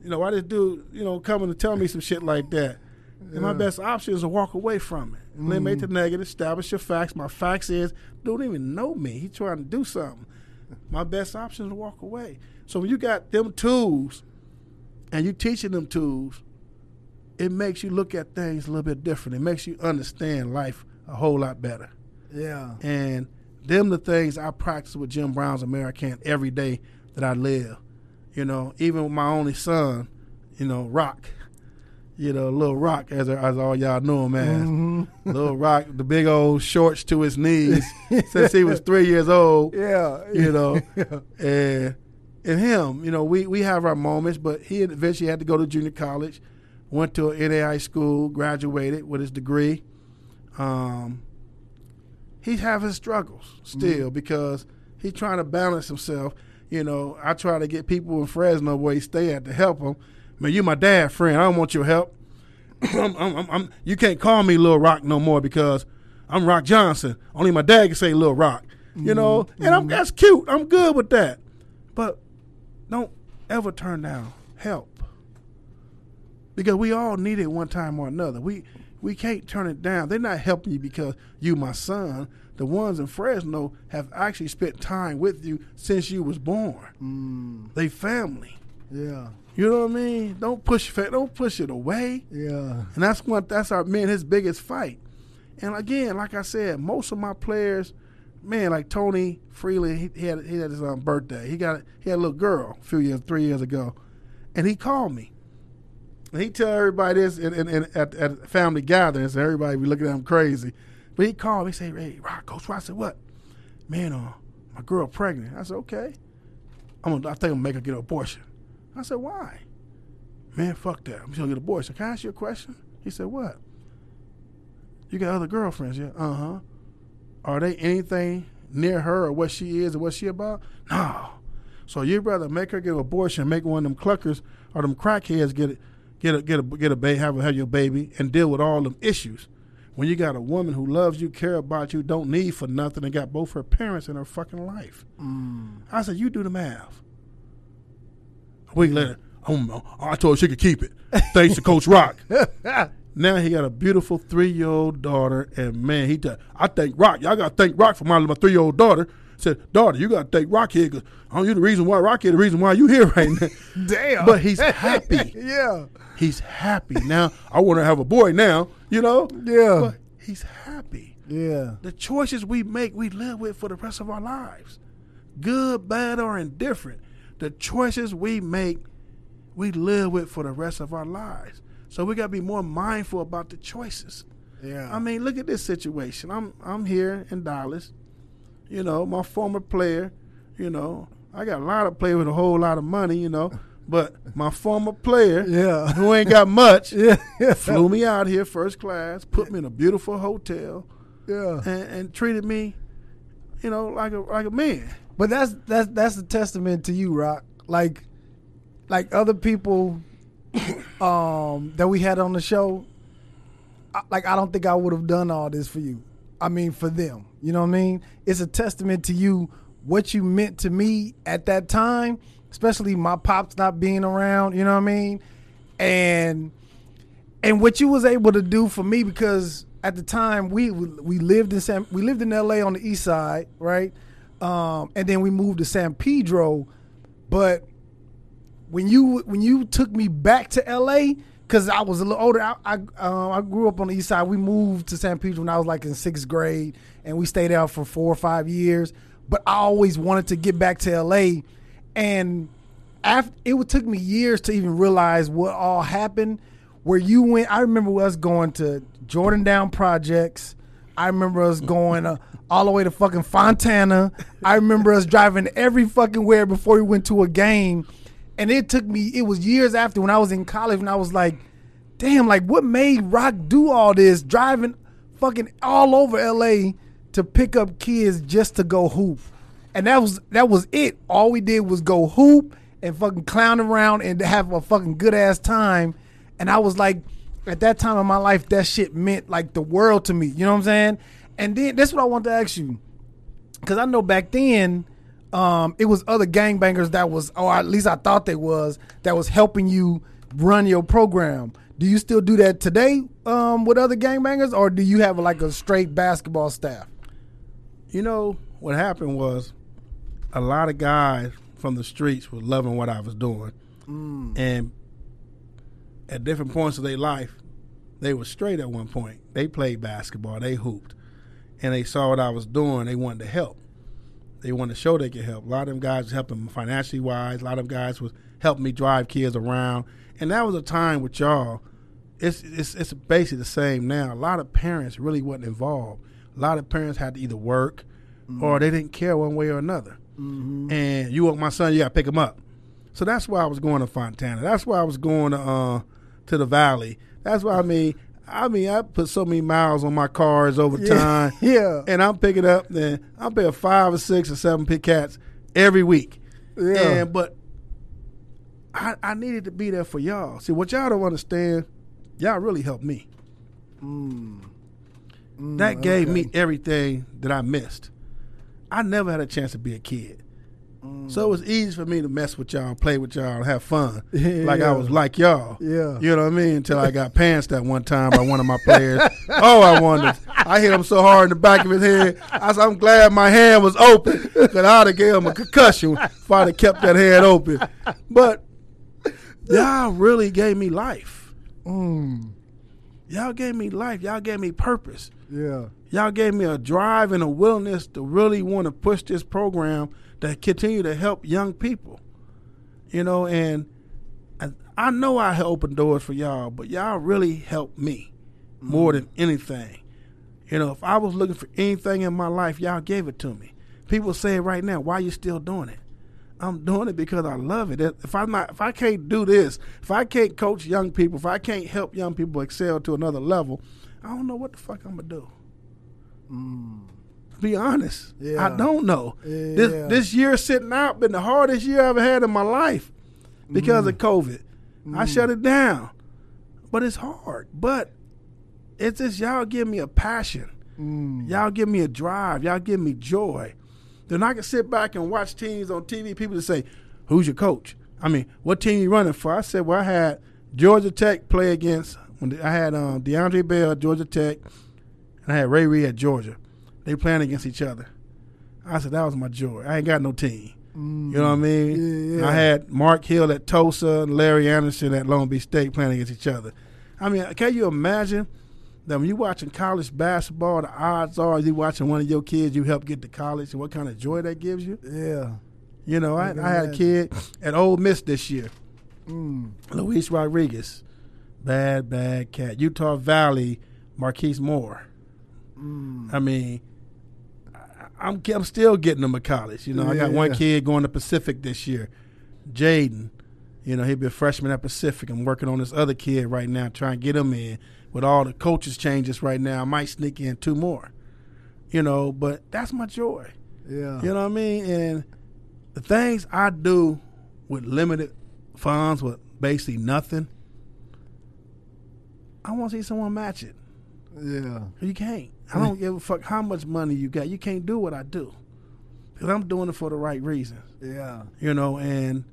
you know, why this dude, you know, coming to tell me some shit like that? Yeah. And my best option is to walk away from it. Mm. Eliminate the negative, establish your facts. My facts is, don't even know me. He trying to do something. My best option is to walk away. So when you got them tools and you teaching them tools, it makes you look at things a little bit different. It makes you understand life a whole lot better. Yeah. And them the things I practice with Jim Brown's American every day that I live. You know, even with my only son, you know, Rock. You know, little Rock, as as all y'all know him as. Mm-hmm. Little Rock, the big old shorts to his knees <laughs> since he was three years old. Yeah. You know, <laughs> yeah. and and him, you know, we, we have our moments, but he eventually had to go to junior college, went to an NAI school, graduated with his degree. Um, he have his struggles still mm-hmm. because he's trying to balance himself. You know, I try to get people in Fresno where he stay at to help him. Man, you my dad friend. I don't want your help. <coughs> I'm, I'm, I'm, you can't call me Little Rock no more because I'm Rock Johnson. Only my dad can say Little Rock. You mm-hmm. know, and I'm, that's cute. I'm good with that. But don't ever turn down help because we all need it one time or another. We we can't turn it down. They're not helping you because you my son. The ones in Fresno have actually spent time with you since you was born. Mm. They family. Yeah. You know what I mean? Don't push don't push it away. Yeah. And that's what that's our man his biggest fight. And again, like I said, most of my players man, like Tony Freely, he, he had he had his um, birthday. He got he had a little girl a few years, three years ago, and he called me. And he tell everybody this in, in, in, at, at family gatherings, and everybody be looking at him crazy. But he called me, said, "Hey, Rock, Coach Rock, I said, what? Man, uh, my girl pregnant." I said, "Okay, I'm gonna, I think I'm gonna make her get an abortion." I said, "Why?" Man, fuck that. I'm just gonna get an abortion. Can I ask you a question? He said, "What?" You got other girlfriends, yeah? Uh huh. Are they anything near her or what she is or what she about? No. So you'd rather make her get an abortion, make one of them cluckers or them crackheads get it, get a get a get a baby, have, have your baby, and deal with all them issues. When you got a woman who loves you, care about you, don't need for nothing, and got both her parents in her fucking life. Mm. I said, you do the math. A week later, oh, I told her she could keep it. Thanks to Coach Rock. <laughs> Now he got a beautiful three year old daughter, and man, he t- I thank Rock. Y'all got to thank Rock for my, my three year old daughter. Said, daughter, you got to thank Rock here because I'm you the reason why Rock here, the reason why you here right now. <laughs> Damn. But he's happy. <laughs> yeah. He's happy now. I want to have a boy now. You know. Yeah. But he's happy. Yeah. The choices we make, we live with for the rest of our lives, good, bad, or indifferent. The choices we make, we live with for the rest of our lives. So we got to be more mindful about the choices. Yeah. I mean, look at this situation. I'm I'm here in Dallas. You know, my former player. You know, I got a lot of players with a whole lot of money. You know, <laughs> but my former player, yeah, who ain't got much, <laughs> yeah, flew me out here first class, put me in a beautiful hotel, yeah, and, and treated me, you know, like a like a man. But that's that's that's a testament to you, Rock. Like, like other people um, that we had on the show, I, like I don't think I would have done all this for you. I mean, for them, you know what I mean? It's a testament to you what you meant to me at that time, especially my pops not being around. You know what I mean? And and what you was able to do for me because at the time we we lived in San we lived in L.A. on the east side, right? Um, and then we moved to San Pedro, but when you when you took me back to L.A. because I was a little older. I I, uh, I, grew up on the east side. We moved to San Pedro when I was like in sixth grade, and we stayed out for four or five years. But I always wanted to get back to L.A. And after it took me years to even realize what all happened. where you went. I remember us going to Jordan Down Projects. I remember us going uh, all the way to fucking Fontana. I remember us driving every fucking where before we went to a game. And it took me, it was years after when I was in college and I was like, damn, like what made Rock do all this? Driving fucking all over LA to pick up kids just to go hoop. And that was that was it. All we did was go hoop and fucking clown around and have a fucking good ass time. And I was like, at that time in my life, that shit meant like the world to me. You know what I'm saying? And then that's what I want to ask you, because I know back then, um, it was other gangbangers that was, or at least I thought they was, that was helping you run your program. Do you still do that today um, with other gangbangers, or do you have like a straight basketball staff? You know what happened was, a lot of guys from the streets were loving what I was doing, Mm. and at different points of their life, they were straight at one point. They played basketball, they hooped, and they saw what I was doing. They wanted to help. They want to show they can help. A lot of them guys helping me financially wise. A lot of guys was helping me drive kids around, and that was a time with y'all. It's it's it's basically the same now. A lot of parents really wasn't involved. A lot of parents had to either work or they didn't care one way or another. And you want my son, you got to pick him up. So that's why I was going to Fontana. That's why I was going to uh, to the Valley. That's why I mean, I mean, I put so many miles on my cars over time. <laughs> yeah. And I'm picking up, then I'm paying five or six or seven pick cats every week. Yeah. And but I, I needed to be there for y'all. See, what y'all don't understand, y'all really helped me. that gave me Mm, everything that I missed. I never had a chance to be a kid. Mm. So it was easy for me to mess with y'all, play with y'all, have fun. <laughs> Like I was like y'all. Yeah. You know what I mean? Until I got pantsed that one time by one of my players. <laughs> oh, I wanted. I hit him so hard in the back of his head. I said, I'm glad my hand was open because I'd have gave him a concussion if I'd have kept that hand open. But y'all really gave me life. Mm. Y'all gave me life. Y'all gave me purpose. Yeah. Y'all gave me a drive and a willingness to really want to push this program to continue to help young people. You know, and I, I know I opened doors for y'all, but y'all really helped me more than mm. anything. You know, if I was looking for anything in my life, y'all gave it to me. People say it right now, why you still doing it? I'm doing it because I love it. If I'm not, if I can't do this, if I can't coach young people, if I can't help young people excel to another level, I don't know what the fuck I'm gonna do. Mm. Be honest, Yeah. I don't know. Yeah. This this year sitting out been the hardest year I ever had in my life because of COVID. I shut it down, but it's hard. But it's just y'all give me a passion. Mm. Y'all give me a drive. Y'all give me joy. Then I can sit back and watch teams on TV. People that say, "Who's your coach?" I mean, what team you running for? I said, "Well, I had Georgia Tech play against. When I had um, DeAndre Bell at Georgia Tech, and I had Ray Reed at Georgia. They playing against each other. I said that was my joy. I ain't got no team. You know what I mean? Mm. Yeah. I had Mark Hill at Tulsa and Larry Anderson at Long Beach State playing against each other. I mean, can you imagine that when you're watching college basketball, the odds are you're watching one of your kids you help get to college and what kind of joy that gives you? Yeah. You know, I, I had a kid at Ole Miss this year, Mm. Luis Rodriguez, bad bad cat. Utah Valley, Marquise Moore. Mm. I mean, I'm I'm still getting them to college. You know, I got Yeah, one yeah. kid going to Pacific this year, Jaden. You know, he'll be a freshman at Pacific. I'm working on this other kid right now, trying to get him in. With all the coaches changes right now, I might sneak in two more. You know, but that's my joy. Yeah. You know what I mean? And the things I do with limited funds, with basically nothing, I want to see someone match it. Yeah. You can't. I don't give a fuck how much money you got. You can't do what I do because I'm doing it for the right reasons. Yeah. You know, and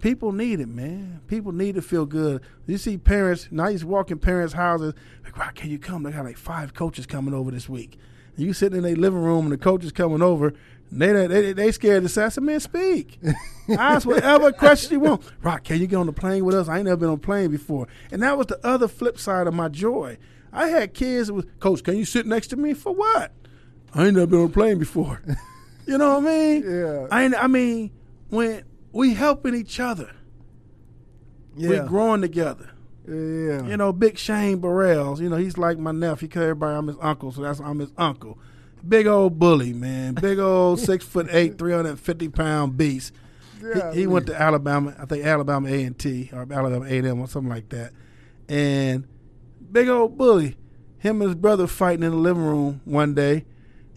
people need it, man. People need to feel good. You see parents. Now I used to walk in parents' houses. Like, why can't you come? They got like five coaches coming over this week. And you sitting in their living room and the coaches coming over. They they they scared to say, I said, man, speak. <laughs> Ask whatever question you want. Rock, can you get on the plane with us? I ain't never been on a plane before. And that was the other flip side of my joy. I had kids that was, Coach, can you sit next to me for what? I ain't never been on a plane before. <laughs> you know what I mean? Yeah. I ain't, I mean, when we helping each other, Yeah. we're growing together. Yeah. You know, Big Shane Burrells. You know, he's like my nephew. He call everybody I'm his uncle, so that's I'm his uncle. Big old bully, man. Big old <laughs> six foot eight, three hundred and fifty pound beast. Yeah, he, he went to Alabama, I think Alabama A and T or Alabama A and M or something like that. And big old bully, him and his brother fighting in the living room one day,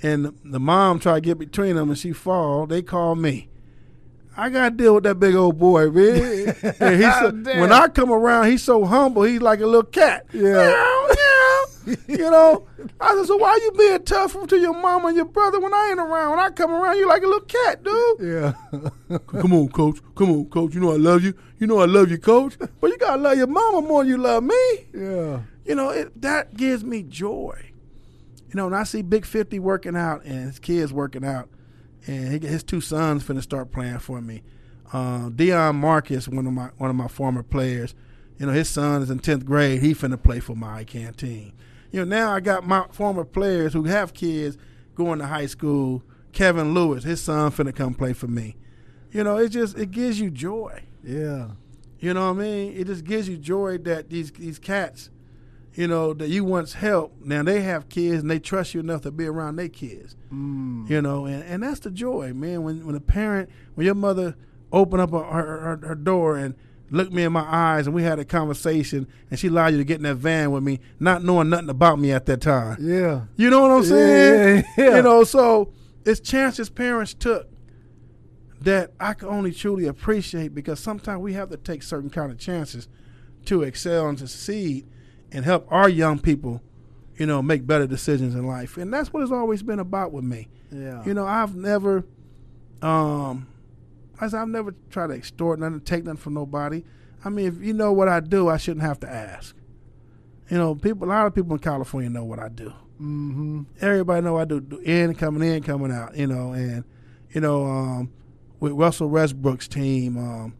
and the mom tried to get between them, and she fall. They call me. I gotta deal with that big old boy, man. <laughs> So, when I come around, he's so humble. He's like a little cat. Yeah. You know. I said, so why you being tough to your mama and your brother when I ain't around? When I come around, you like a little cat, dude. Yeah. <laughs> Come on, coach. Come on, coach. You know I love you. You know I love you, coach. But you gotta love your mama more than you love me. yeah. You know it, that gives me joy. You know, when I see Big Fifty working out and his kids working out, and he, his two sons finna start playing for me. Uh, Dion Marcus, one of my one of my former players. You know, his son is in tenth grade. He finna play for my I Can team. You know, now I got my former players who have kids going to high school. Kevin Lewis, his son finna come play for me. You know, it just it gives you joy. Yeah. You know what I mean? It just gives you joy that these these cats, you know, that you once helped, now they have kids and they trust you enough to be around their kids. Mm. You know, and, and that's the joy, man. When when a parent, when your mother opened up her, her, her door and looked me in my eyes and we had a conversation and she allowed you to get in that van with me, not knowing nothing about me at that time. Yeah. You know what I'm saying? yeah, yeah. You know, so it's chances parents took that I can only truly appreciate because sometimes we have to take certain kind of chances to excel and to succeed and help our young people, you know, make better decisions in life. And that's what it's always been about with me. Yeah. You know, I've never, um, I said I've never tried to extort nothing, take nothing from nobody. I mean, if you know what I do, I shouldn't have to ask. You know, people. A lot of people in California know what I do. Mm-hmm. Everybody know I do, do in coming in, coming out. You know, and you know, um, with Russell Westbrook's team, um,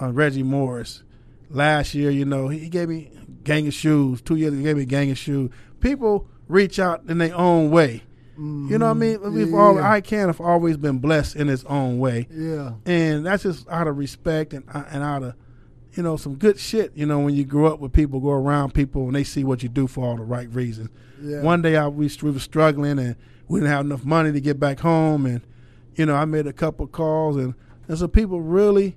uh, Reggie Morris. Last year, you know, he gave me a gang of shoes. Two years, ago, he gave me a gang of shoes. People reach out in their own way. You know what I mean? We've Yeah, all. I can have always been blessed in its own way, Yeah. and that's just out of respect and uh, and out of you know some good shit. You know when you grow up with people, go around people, and they see what you do for all the right reasons. Yeah. One day I we, we were struggling and we didn't have enough money to get back home, and you know I made a couple calls, and and so people really,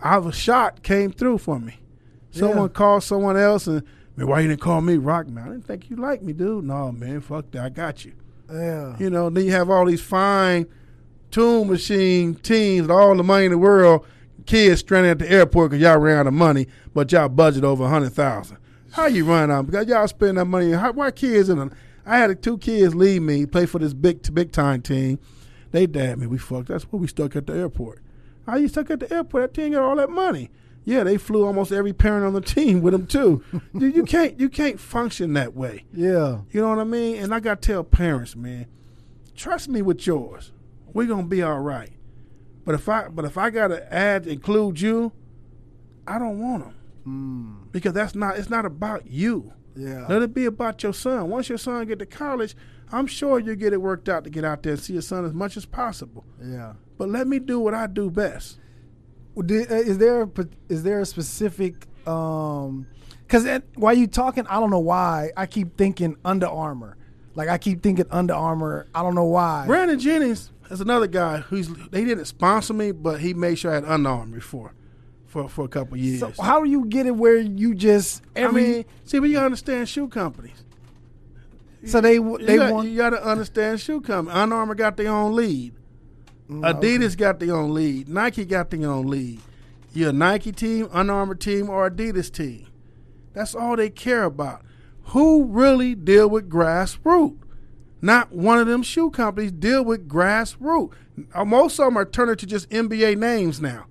I was shocked came through for me. Someone Yeah. called someone else and. Man, why you didn't call me Rock Man? I didn't think you liked me, dude. No, man, fuck that. I got you. Yeah. You know, then you have all these fine tune machine teams with all the money in the world, kids stranded at the airport because y'all ran out of money, but y'all budget over a hundred thousand. How you run out? Because y'all spend that money. How, why kids in? A, I had two kids leave me, play for this big big time team. They dad me. We fucked. That's why we stuck at the airport. How you stuck at the airport? That team got all that money. Yeah, they flew almost every parent on the team with them too. <laughs> you, you can't you can't function that way. Yeah. You know what I mean? And I got to tell parents, man, trust me with yours. We're gonna be all right. But if I but if I gotta add include you, I don't want them Mm. because that's not it's not about you. Yeah. Let it be about your son. Once your son get to college, I'm sure you get it worked out to get out there and see your son as much as possible. Yeah. But let me do what I do best. Uh, Is there a there a specific um because while you talking, I don't know why I keep thinking Under Armour. Like I keep thinking Under Armour. I don't know why. Brandon Jennings is another guy who's they didn't sponsor me, but he made sure I had Under Armour before for for a couple years. So how do you get it where you just every I mean, see, but you understand shoe companies. so they w- You they got, want you got to understand shoe companies. Under Armour got their own lead. Mm, Adidas got their own lead. Nike got their own lead. You're a Nike team, Under Armour team, or Adidas team. That's all they care about. Who really deal with grassroots? Not one of them shoe companies deal with grassroots. Uh, Most of them are turning to just NBA names now.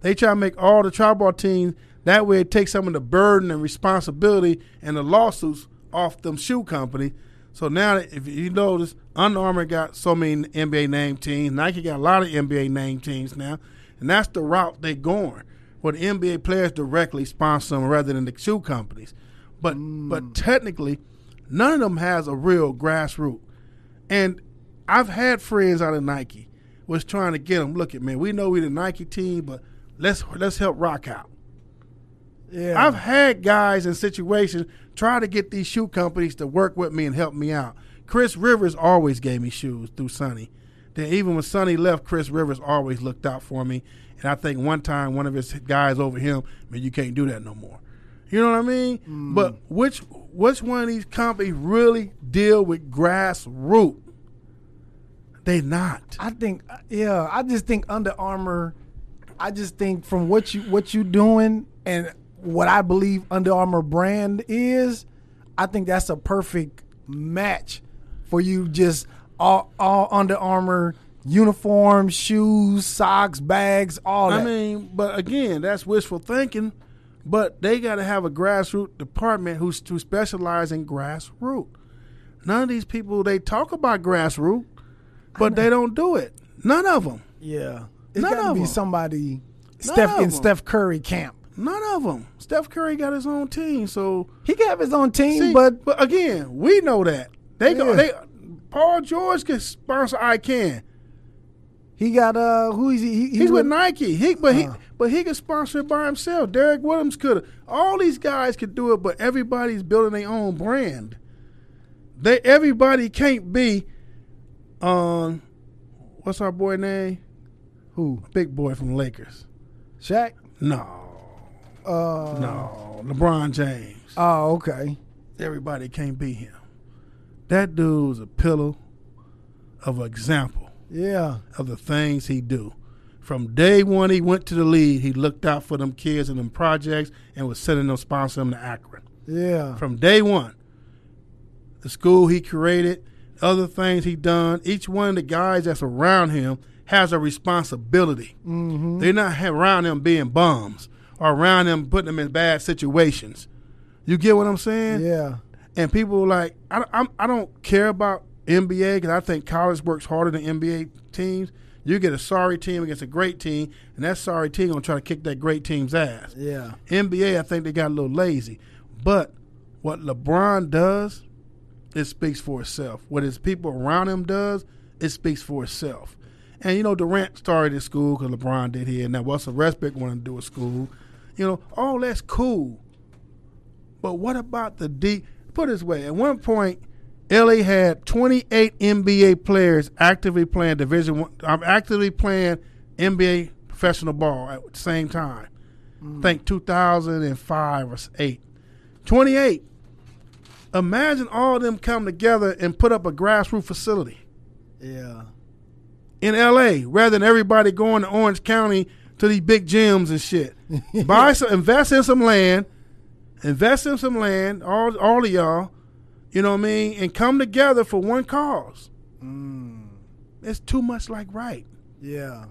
They try to make all the tribal teams that way. It takes some of the burden and responsibility and the lawsuits off them shoe company. So now, if you notice, Under Armour got so many NBA name teams. Nike got a lot of NBA name teams now, and that's the route they're going. Where the NBA players directly sponsor them rather than the shoe companies. But mm. but technically, none of them has a real grassroots. And I've had friends out of Nike was trying to get them. Look at man, we know we're the Nike team, but let's let's help Rock out. Yeah. I've had guys in situations try to get these shoe companies to work with me and help me out. Chris Rivers always gave me shoes through Sonny. Then even when Sonny left, Chris Rivers always looked out for me. And I think one time one of his guys over him, man, you can't do that no more. You know what I mean? Mm. But which which one of these companies really deal with grassroots? They not. I think, yeah, I just think Under Armour. I just think from what you what you doing and what I believe Under Armour brand is, I think that's a perfect match for you. Just all all Under Armour uniforms, shoes, socks, bags, all that. I mean, but again, that's wishful thinking. But they got to have a grassroots department who's to specialize in grassroots. None of these people they talk about grassroots, but they don't do it. None of them. yeah, it's None got to of be somebody None Steph of in. Steph Curry camp. None of them. Steph Curry got his own team, so He can have his own team, See, but but again, we know that they go. They Paul George can sponsor I Can. he got uh who is he? he, he He's with with- Nike. He but he Uh. but he can sponsor it by himself. Derrick Williams could. All these guys could do it, but everybody's building their own brand. They everybody can't be um what's our boy name? who? Big boy from Lakers. Shaq. No. Uh, No. LeBron James. Oh, okay. Everybody can't be him. That dude's a pillar of example Yeah. of the things he do. From day one he went to the league, he looked out for them kids and them projects and was sending them sponsor them to Akron. Yeah. From day one. The school he created, other things he done, each one of the guys that's around him has a responsibility. Mm-hmm. They're not around them being bums or around them putting them in bad situations. You get what I'm saying? Yeah. and people like I, I'm, I don't care about NBA because I think college works harder than NBA teams. You get a sorry team against a great team, and that sorry team gonna try to kick that great team's ass. Yeah. NBA, I think they got a little lazy, but what LeBron does, it speaks for itself. What his people around him does, it speaks for itself. And you know, Durant started at school because LeBron did here. Now, Russell Westbrook wanted to do a school. You know, all that's cool. But what about the deep? Put it this way: at one point, LA had 28 NBA players actively playing Division One. I'm actively playing NBA professional ball at the same time. I think 2005 or eight. 28. Imagine all of them come together and put up a grassroots facility Yeah. in LA rather than everybody going to Orange County to these big gyms and shit. <laughs> Buy some, invest in some land, invest in some land, all all of y'all, you know what I mean, and come together for one cause. Mm. It's too much like right. Yeah.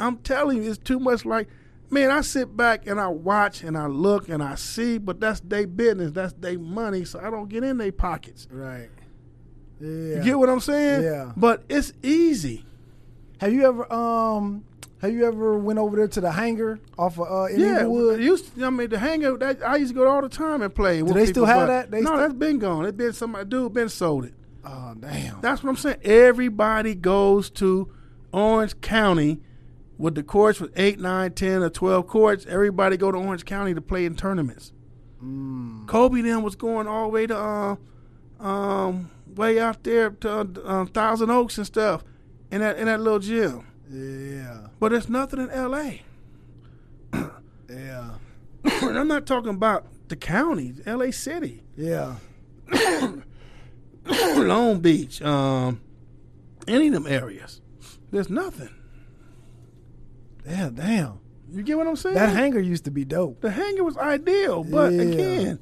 I'm telling you, it's too much like. Man, I sit back and I watch and I look and I see, but that's their business, that's their money, so I don't get in their pockets. Right. Yeah. You get what I'm saying? Yeah. But it's easy. have you ever um have you ever went over there to the hangar off of uh in Yeah, Inglewood? used I mean the hangar That, I used to go all the time and play. with they still people, have that? They no, that's been gone. It's been somebody dude been sold it. oh damn. That's what I'm saying. Everybody goes to Orange County with the courts with eight, nine, ten, or twelve courts. Everybody go to Orange County to play in tournaments. Mm. Kobe then was going all the way to uh, um way out there to uh, uh, Thousand Oaks and stuff in that in that little gym. Yeah. But there's nothing in L.A. <coughs> Yeah. <coughs> and I'm not talking about the county, L.A. City. Yeah. <coughs> Long Beach, um, any of them areas. There's nothing. Yeah, damn. You get what I'm saying? That hangar used to be dope. the hangar was ideal, but Yeah. again,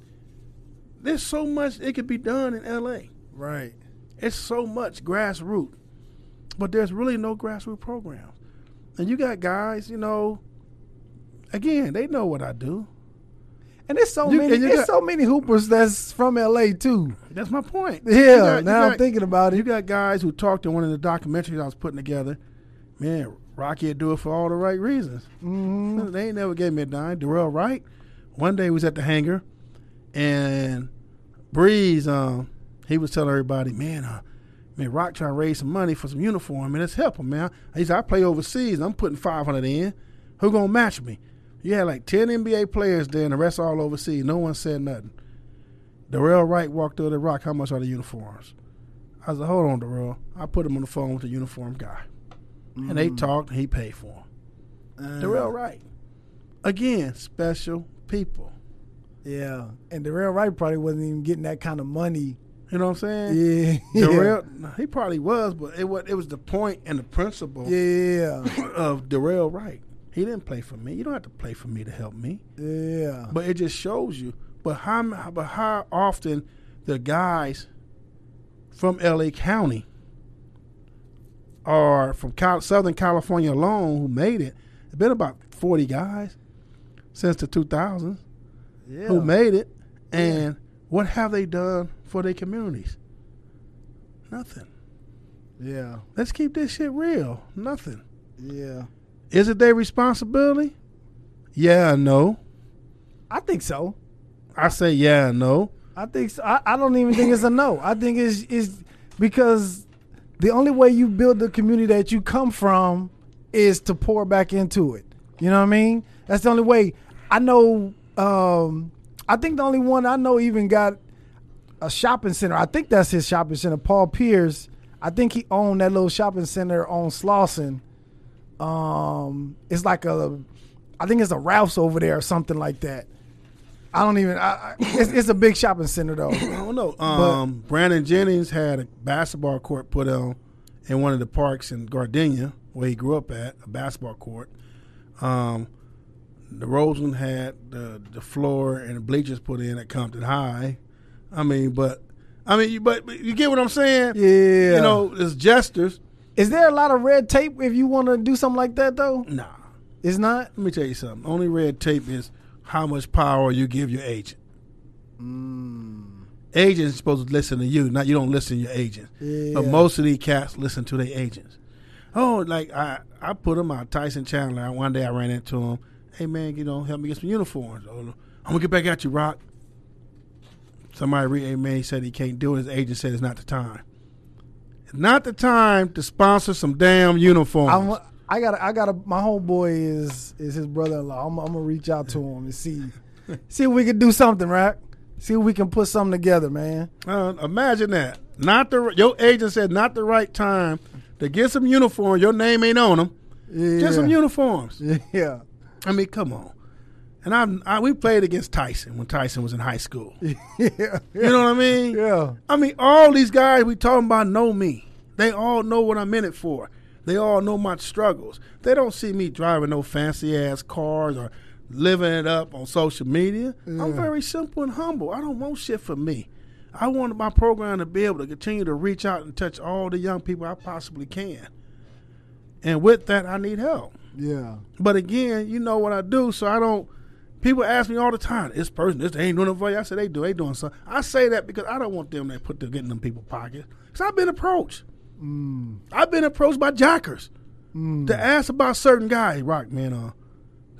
there's so much it could be done in LA. Right. It's so much grassroots, but there's really no grassroots programs. And you got guys, you know. Again, they know what I do. And there's so You- many there's got- so many hoopers that's from LA too. That's my point. Yeah, got- now I'm thinking about it. You got guys who talked in one of the documentaries I was putting together. Man, Rocky would do it for all the right reasons. hmm <laughs> They ain't never gave me a dime. Darrell Wright, one day he was at the hangar, and Breeze, um, he was telling everybody, man, uh, man, Rock trying to raise some money for some uniform, and let's help him, man. He said, I play overseas. I'm putting 500 in. Who gonna match me? You had like ten NBA players there, and the rest all overseas. No one said nothing. Darrell Wright walked over the rock. How much are the uniforms? I said, hold on, Darrell. I put him on the phone with the uniform guy, and they talked. And he paid for him. Uh, Darrell Wright. Again, special people. Yeah, and Darrell Wright probably wasn't even getting that kind of money. You know what I'm saying? Yeah, Darrell, <laughs> he probably was, but it was it was the point and the principle Yeah, of Darrell Wright. He didn't play for me. You don't have to play for me to help me. yeah, But it just shows you. But how but how often the guys from L.A. County or from Cal- Southern California alone who made it? It's been about forty guys since the 2000s yeah. who made it, and what have they done for their communities? Nothing. Yeah, Let's keep this shit real. Nothing. yeah. Is it their responsibility? Yeah, no. I think so. I say yeah, no. I think so. I, I don't even think it's a no. I think it's is because the only way you build the community that you come from is to pour back into it. You know what I mean? That's the only way. I know. Um, I think the only one I know even got a shopping center. I think that's his shopping center. Paul Pierce. I think he owned that little shopping center on Slauson. Um, it's like a, I think it's a Ralph's over there or something like that. I don't even. I, I, it's, it's a big shopping center though. <coughs> I don't know. Um, Brandon Jennings had a basketball court put on in one of the parks in Gardena, where he grew up at, a basketball court. Um, the Roseland had the the floor and the bleachers put in at Compton High. I mean, but I mean, you- but, but you get what I'm saying? Yeah. You know, it's jesters. Is there a lot of red tape if you want to do something like that though? Nah. It's not. Let me tell you something. Only red tape is how much power you give your agent. Mm. Agents supposed to listen to you, not you don't listen to your agent. Yeah. But most of these cats listen to their agents. Oh, like I, I put him out. Tyson Chandler. One day I ran into him. Hey man, you know, help me get some uniforms. Oh, I'm gonna get back at you, Rock. Somebody read. Man, he said he can't do it. His agent said it's not the time. It's not the time to sponsor some damn uniforms. I'm, I got. I got. My homeboy is is his brother-in-law. I'm, I'm gonna reach out to him and see <laughs> see if we can do something, right? See if we can put something together, man. Uh, imagine that. Not the your agent said not the right time to get some uniforms. Your name ain't on them. Yeah. Just some uniforms. <laughs> Yeah. I mean, come on. And I, I we played against Tyson when Tyson was in high school. <laughs> yeah. You know what I mean? Yeah. I mean, all these guys we talking about know me. They all know what I'm in it for. They all know my struggles. They don't see me driving no fancy ass cars or living it up on social media. I'm very simple and humble. I don't want shit for me. I want my program to be able to continue to reach out and touch all the young people I possibly can. And with that, I need help. Yeah. But again, you know what I do, so I don't. People ask me all the time, "This person, this they ain't doing it for you." I said they do. They doing something. I say that because I don't want them to put them getting them people pockets. Cause I've been approached. Mm. I've been approached by jackers Mm. to ask about certain guys. Rock man, uh,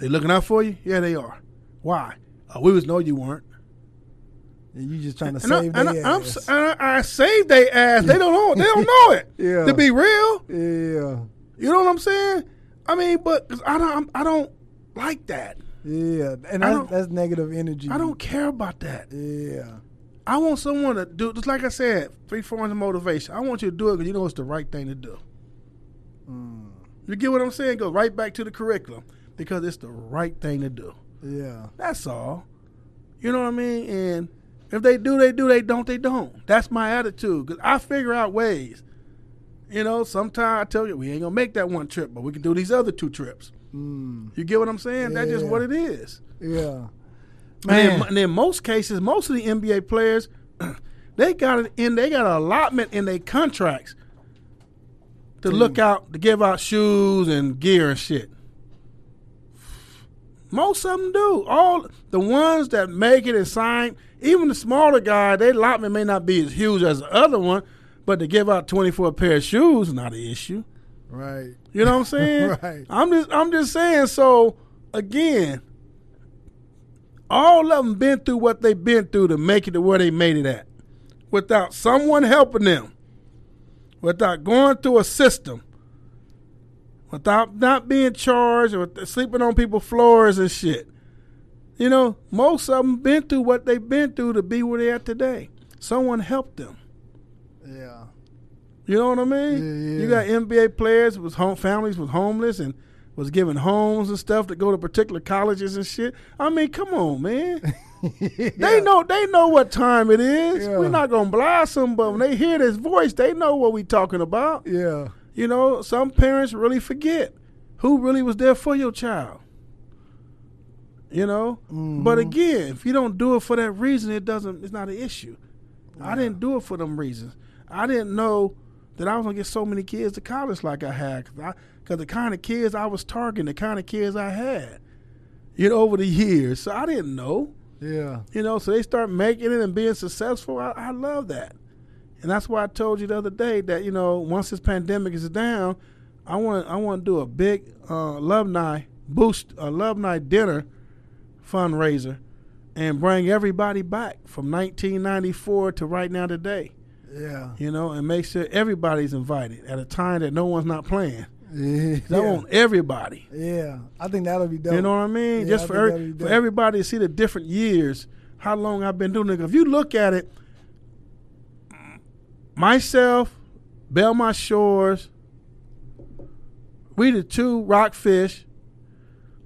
they looking out for you? Yeah, they are. Why? Uh, we was know you weren't. And you just trying to And, save and their I, I'm, ass. I, I saved they ass. They don't know. They don't <laughs> know it. Yeah. To be real, yeah. you know what I'm saying? I mean, but 'cause I don't. I don't like that. Yeah. And I that's, that's negative energy. I don't care about that. Yeah. I want someone to do just like I said, three forms of motivation. I want you to do it because you know it's the right thing to do. Mm. You get what I'm saying? Go right back to the curriculum because it's the right thing to do. Yeah. That's all. You know what I mean? And if they do, they do. They don't, they don't. That's my attitude because I figure out ways. You know, sometimes I tell you we ain't gonna make that one trip, but we can do these other two trips. Mm. You get what I'm saying? That's just what it is. Yeah. And then, Man. and then most cases, most of the NBA players, <clears throat> they got it in. They got an allotment in their contracts to look out to give out shoes and gear and shit. Most of them do. All the ones that make it and sign, even the smaller guy, their allotment may not be as huge as the other one, but to give out twenty four pair of shoes is not an issue. Right. You know what I'm saying? <laughs> Right. I'm just I'm just saying. So again, all of them been through what they've been through to make it to where they made it at, without someone helping them, without going through a system. without not being charged or sleeping on people's floors and shit. You know, most of them been through what they've been through to be where they are today. Someone helped them. Yeah. You know what I mean? Yeah, yeah. You got NBA players with home families was homeless and was given homes and stuff to go to particular colleges and shit. I mean, come on, man. <laughs> They know they know what time it is. Yeah. We're not gonna blast them, but when they hear this voice, they know what we talking about. Yeah. You know, some parents really forget who really was there for your child. You know, but Mhm. again, if you don't do it for that reason, it doesn't. It's not an issue. I didn't do it for them reasons. I didn't know that I was gonna get so many kids to college like I had, because the kind of kids I was targeting, the kind of kids I had, you know, over the years. So I didn't know. Yeah. You know, so they start making it and being successful. I, I love that. And that's why I told you the other day that, you know, once this pandemic is down, I want I want to do a big uh, alumni boost, alumni dinner fundraiser and bring everybody back from 1994 to right now today, Yeah. you know, and make sure everybody's invited at a time that no one's not playing. Yeah. I want everybody. Yeah. I think that'll be dope. You know what I mean? Yeah, Just I for every, for everybody to see the different years, how long I've been doing it. If you look at it, myself, Belmont Shores, we the two Rockfish.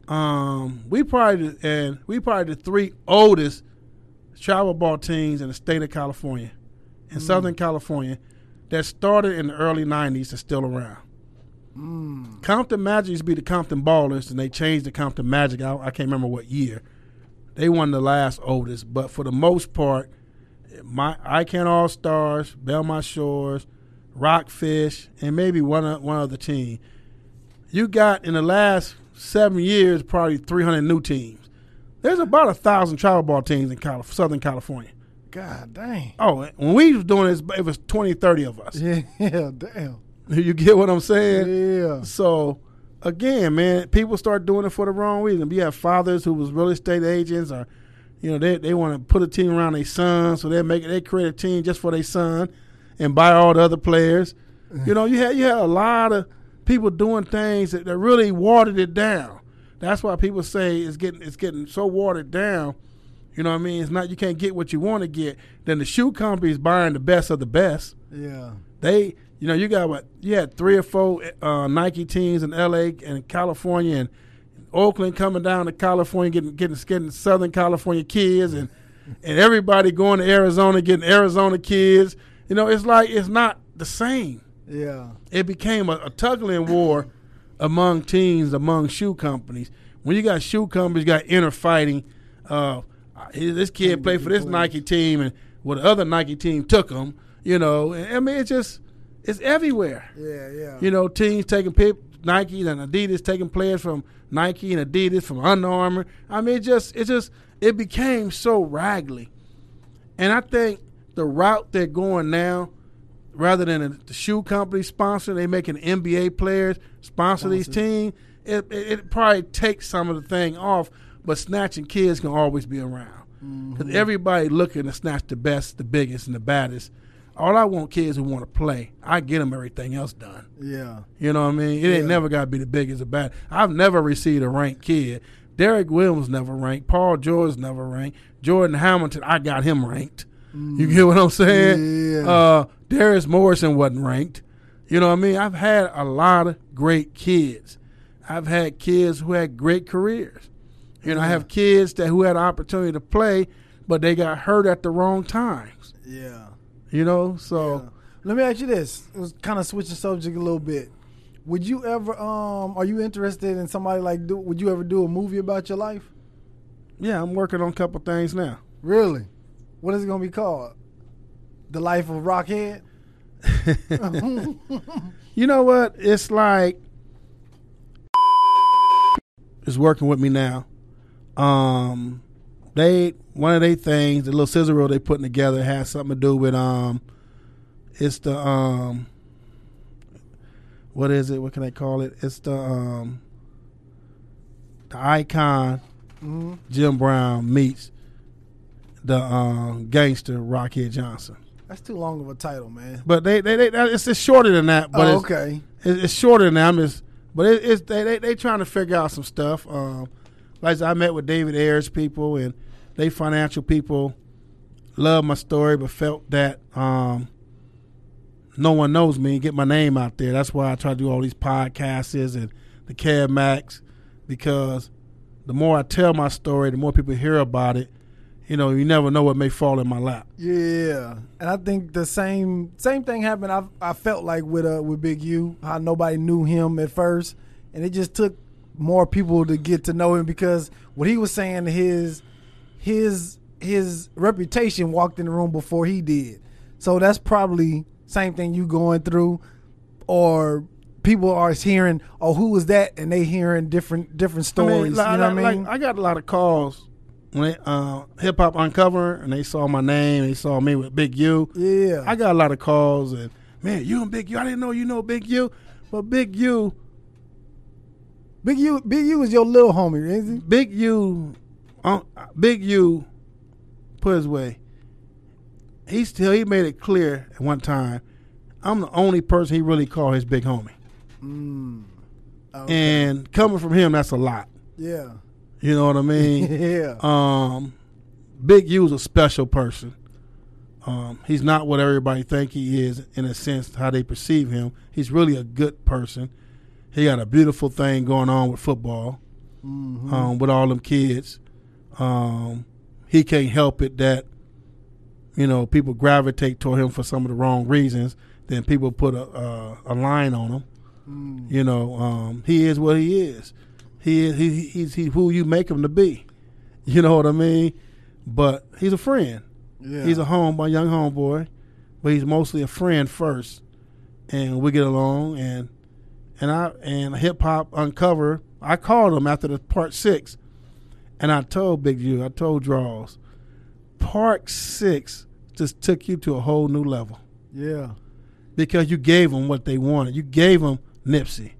Um, we probably the, and we probably the three oldest travel ball teams in the state of California, in Southern California, that started in the early '90s and still around. Mm. Compton Magic used to be the Compton Ballers, and they changed the Compton Magic. I, I can't remember what year. They won the last oldest, but for the most part, my I Can All Stars, Belmont Shores, Rockfish, and maybe one one other team. You got in the last seven years probably 300 new teams. There's about a thousand travel ball teams in Southern California. God dang. Oh, when we was doing this, it was 20, 30 of us. Yeah. <laughs> Damn. <laughs> You get what I'm saying? Yeah. So again, man, people start doing it for the wrong reason. We have fathers who was real estate agents, or you know, they they want to put a team around their son, so they make they create a team just for their son, and buy all the other players. <laughs> You know, you had you had a lot of people doing things that, that really watered it down. That's why people say it's getting it's getting so watered down. You know what I mean? It's not you can't get what you want to get. Then the shoe companies buying the best of the best Yeah. they you know you got what you had three or four uh, Nike teams in L.A. and California and Oakland coming down to California getting getting getting Southern California kids and <laughs> and everybody going to Arizona getting Arizona kids. You know it's like it's not the same. Yeah. It became a, a tuggling war among teams among shoe companies. When you got shoe companies, you got inner fighting. Uh, this kid played for this Nike team, and well, the other Nike team took him. You know, and, I mean, it's just it's everywhere. Yeah. Yeah. You know, teams taking Nike and Adidas taking players from Nike and Adidas from Under Armour. I mean, it just it just it became so raggedy, and I think the route they're going now, rather than the shoe company sponsor, they making NBA players sponsor these teams. It, it it probably takes some of the thing off, but snatching kids can always be around because everybody looking to snatch the best, the biggest, and the baddest. All I want kids who want to play. I get them everything else done. Yeah. You know what I mean? It ain't never got to be the biggest or bad. I've never received a ranked kid. Derrick Williams never ranked. Paul George never ranked. Jordan Hamilton, I got him ranked. You get what I'm saying? Yeah. Uh, Darius Morrison wasn't ranked. You know what I mean? I've had a lot of great kids. I've had kids who had great careers. You know, I have kids that who had an opportunity to play, but they got hurt at the wrong times. Yeah. You know, so Yeah. Let me ask you this. It was kind of switch the subject a little bit. Would you ever um are you interested in somebody like do would you ever do a movie about your life? yeah, I'm working on a couple things now. Really? What is it gonna be called? The Life of Rockhead? <laughs> You know what? It's like is working with me now. Um, they one of their things, the little sizzle reel they putting together has something to do with um, it's the um, what is it? What can I call it? It's the um, the icon hmm Jim Brown meets the um, gangster Rockhead Johnson. That's too long of a title, man. But they, they, they it's, it's shorter than that. But oh, okay. It- It's shorter than that. I'm just, but it, it's they, they they trying to figure out some stuff. Um, like I met with David Ayer's people and they financial people love my story, but felt that um, no one knows me. And get my name out there. That's why I try to do all these podcasts and the Cab Max because the more I tell my story, the more people hear about it. You know, you never know what may fall in my lap. Yeah, and I think the same same thing happened. I I felt like with uh with Big U, how nobody knew him at first, and it just took more people to get to know him because what he was saying, his his his reputation walked in the room before he did. So that's probably same thing you going through, or people are hearing, oh, who was that, and they hearing different different stories. like, you know what I mean? like, I got a lot of calls when they, uh, Hip Hop Uncovered and they saw my name, they saw me with Big U. yeah, I got a lot of calls and man, you and Big U. I didn't know you know Big U, but Big U, Big U, Big U is your little homie, isn't he? Big U, uh, Big U, put his way. He still he made it clear at one time. I'm the only person he really called his big homie, Okay. and coming from him, that's a lot. yeah, You know what I mean? <laughs> yeah, Um, Big U's a special person. Um, he's not what everybody think he is in a sense how they perceive him. He's really a good person. He got a beautiful thing going on with football, um, with all them kids. Um, he can't help it that you know people gravitate toward him for some of the wrong reasons. Then people put a a, a line on him. You know, um, he is what he is. He is he, he's he who you make him to be. <laughs> You know what I mean? But he's a friend. yeah. He's a home, a young homeboy, but he's mostly a friend first, and we get along. And and I and Hip Hop Uncovered. I called him after the part six, and I told Big U, I told Draws, part six just took you to a whole new level yeah, because you gave them what they wanted. You gave them Nipsey.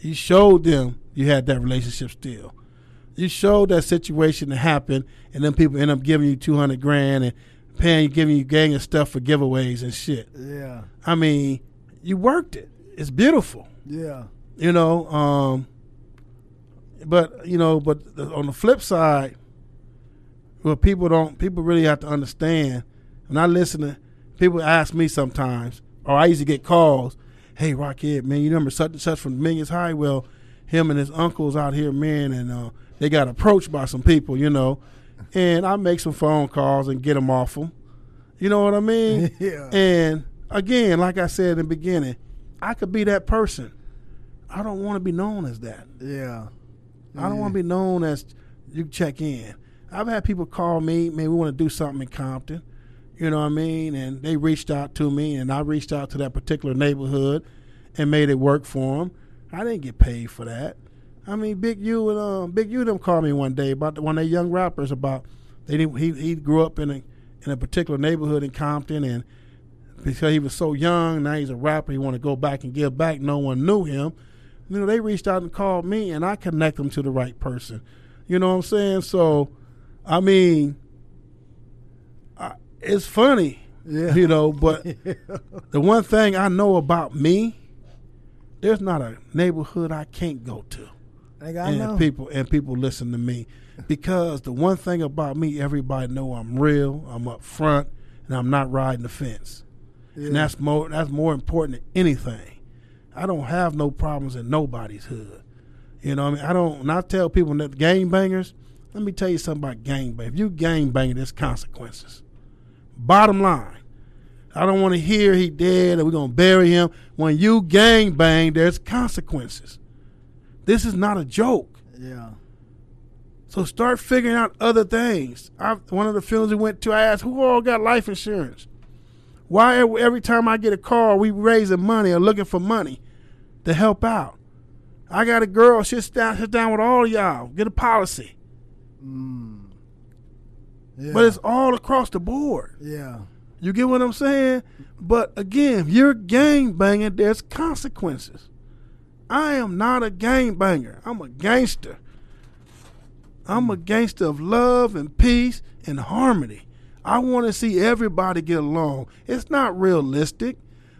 You showed them you had that relationship still. You showed that situation to happen, and then people end up giving you two hundred grand and paying you, giving you gang of stuff for giveaways and shit. yeah, I mean, you worked it. It's beautiful, yeah, you know. Um, but you know, but on the flip side, what people don't, people really have to understand. When I listen to people ask me sometimes, or I used to get calls, "Hey, Rockhead, man, you remember such and such from Millikan High? Well, him and his uncles out here, man, and uh, they got approached by some people, you know." And I make some phone calls and get them off them. You know what I mean? <laughs> yeah, And again, like I said in the beginning, I could be that person. I don't want to be known as that. yeah. I don't want to be known as you check in. I've had people call me, man, we want to do something in Compton. You know what I mean? And they reached out to me, and I reached out to that particular neighborhood and made it work for them. I didn't get paid for that. I mean, Big U and uh, Big U them called me one day about the, one of their young rappers about they didn't, he he grew up in a in a particular neighborhood in Compton and because he was so young, now he's a rapper. He want to go back and give back. No one knew him. You know, they reached out and called me, and I connect them to the right person. You know what I'm saying? So, I mean, I, it's funny, Yeah. you know. But <laughs> the one thing I know about me, there's not a neighborhood I can't go to Like, and know. people and people listen to me because the one thing about me, everybody know I'm real, I'm up front, and I'm not riding the fence. yeah. And that's more that's more important than anything. I don't have no problems in nobody's hood. You know what I mean? I don't when I tell people that gang bangers, let me tell you something about gang bang. If you gang banging, there's consequences. Bottom line. I don't want to hear he dead and we're gonna bury him. When you gang bang, there's consequences. This is not a joke. yeah, So start figuring out other things. I, one of the films we went to, I asked, who all got life insurance? Why every, time I get a call, we raising money or looking for money to help out? I got a girl, she sit down, sit down with all y'all, get a policy. yeah. But it's all across the board. yeah, You get what I'm saying? But again, you're gang banging, there's consequences. I am not a gang banger. I'm a gangster. I'm a gangster of love and peace and harmony. I want to see everybody get along. It's not realistic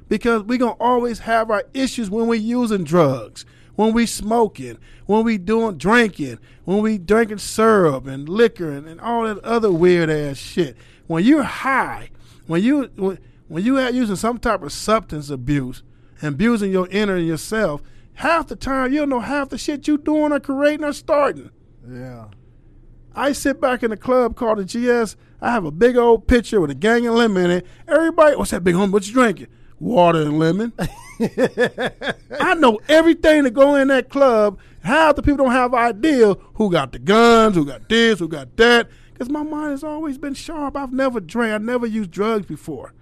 because we're going to always have our issues when we're using drugs. when we smoking, when we doing drinking, when we drinking syrup and liquor and, and all that other weird ass shit. When you're high, when you when, when you are using some type of substance abuse abusing your inner yourself, half the time you don't know half the shit you doing or creating or starting. Yeah. I sit back in the club called the GS. I have a big old pitcher with a gang of lemon in it. Everybody, what's that big homie? What you drinking? Water and lemon. <laughs> I know everything to go in that club. Half the people don't have idea who got the guns, who got this, who got that. Because my mind has always been sharp. I've never drank. I've never used drugs before.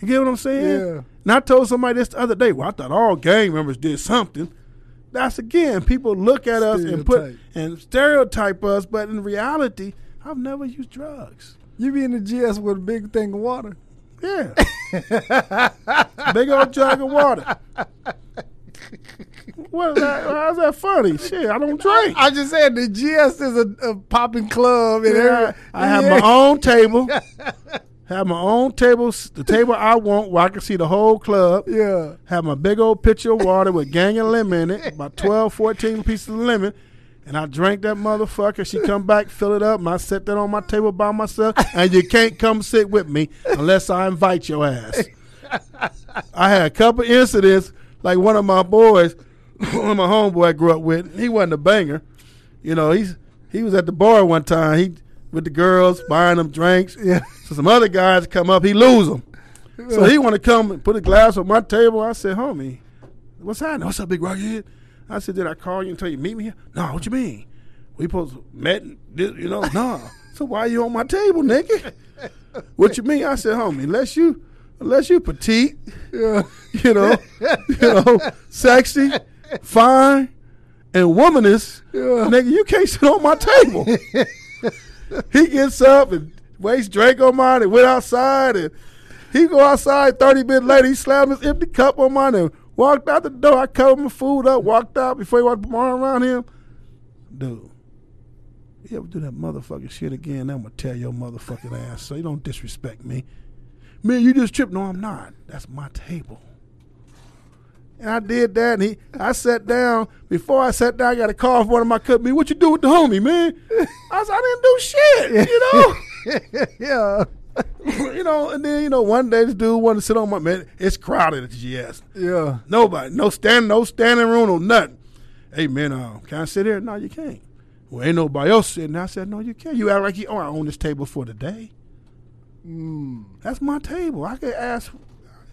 You get what I'm saying? Yeah. And I told somebody this the other day. Well, I thought all gang members did something. That's again, people look at us and put and stereotype us, but in reality, I've never used drugs. You be in the GS with a big thing of water. Yeah. <laughs> Big old jug of water. What is that? How's that funny? Shit, I don't drink. I just said the GS is a, a popping club. And Yeah, I have my own table. <laughs> Have my own table, the table I want where I can see the whole club. Yeah. Have my big old pitcher of water with gang of lemon in it, about 12, 14 pieces of lemon. And I drank that motherfucker. She come back, fill it up, and I set that on my table by myself. And you can't come sit with me unless I invite your ass. I had a couple incidents, like one of my boys, <laughs> one of my homeboy I grew up with. He wasn't a banger, you know. He's he was at the bar one time. He with the girls buying them drinks. Yeah. So some other guys come up, he lose them. So he want to come and put a glass on my table. I said, homie, what's happening? What's up, big rockhead? I said, did I call you and tell you meet me here? No, what you mean? We supposed to met, you know? no. <laughs> So why are you on my table, nigga? What you mean? I said, homie, unless you, unless you petite, Yeah. you know, you know, sexy, fine, and womanist, Yeah. nigga, you can't sit on my table. <laughs> he gets up and wastes drink on mine and went outside and he go outside 30 minutes later, he slammed his empty cup on mine and walked out the door. I covered my food up, walked out before he walked my arm around him. Dude, you ever do that motherfucking shit again, I'm gonna tell your motherfucking ass. So you don't disrespect me. Man, you just tripped. No, I'm not. That's my table. And I did that, and he, I sat down. Before I sat down, I got a call from one of my company. What you do with the homie, man? I said, I didn't do shit, you know. <laughs> yeah. <laughs> you know, and then you know, one day this dude wanted to sit on my man. It's crowded at the GS. Yeah. Nobody, no stand, no standing room, no nothing. Hey man, uh, can I sit here? No, you can't. Well, ain't nobody else sitting. I said, no, you can't. You act like you. Oh, I own this table for the day. Mm. That's my table. I can ask.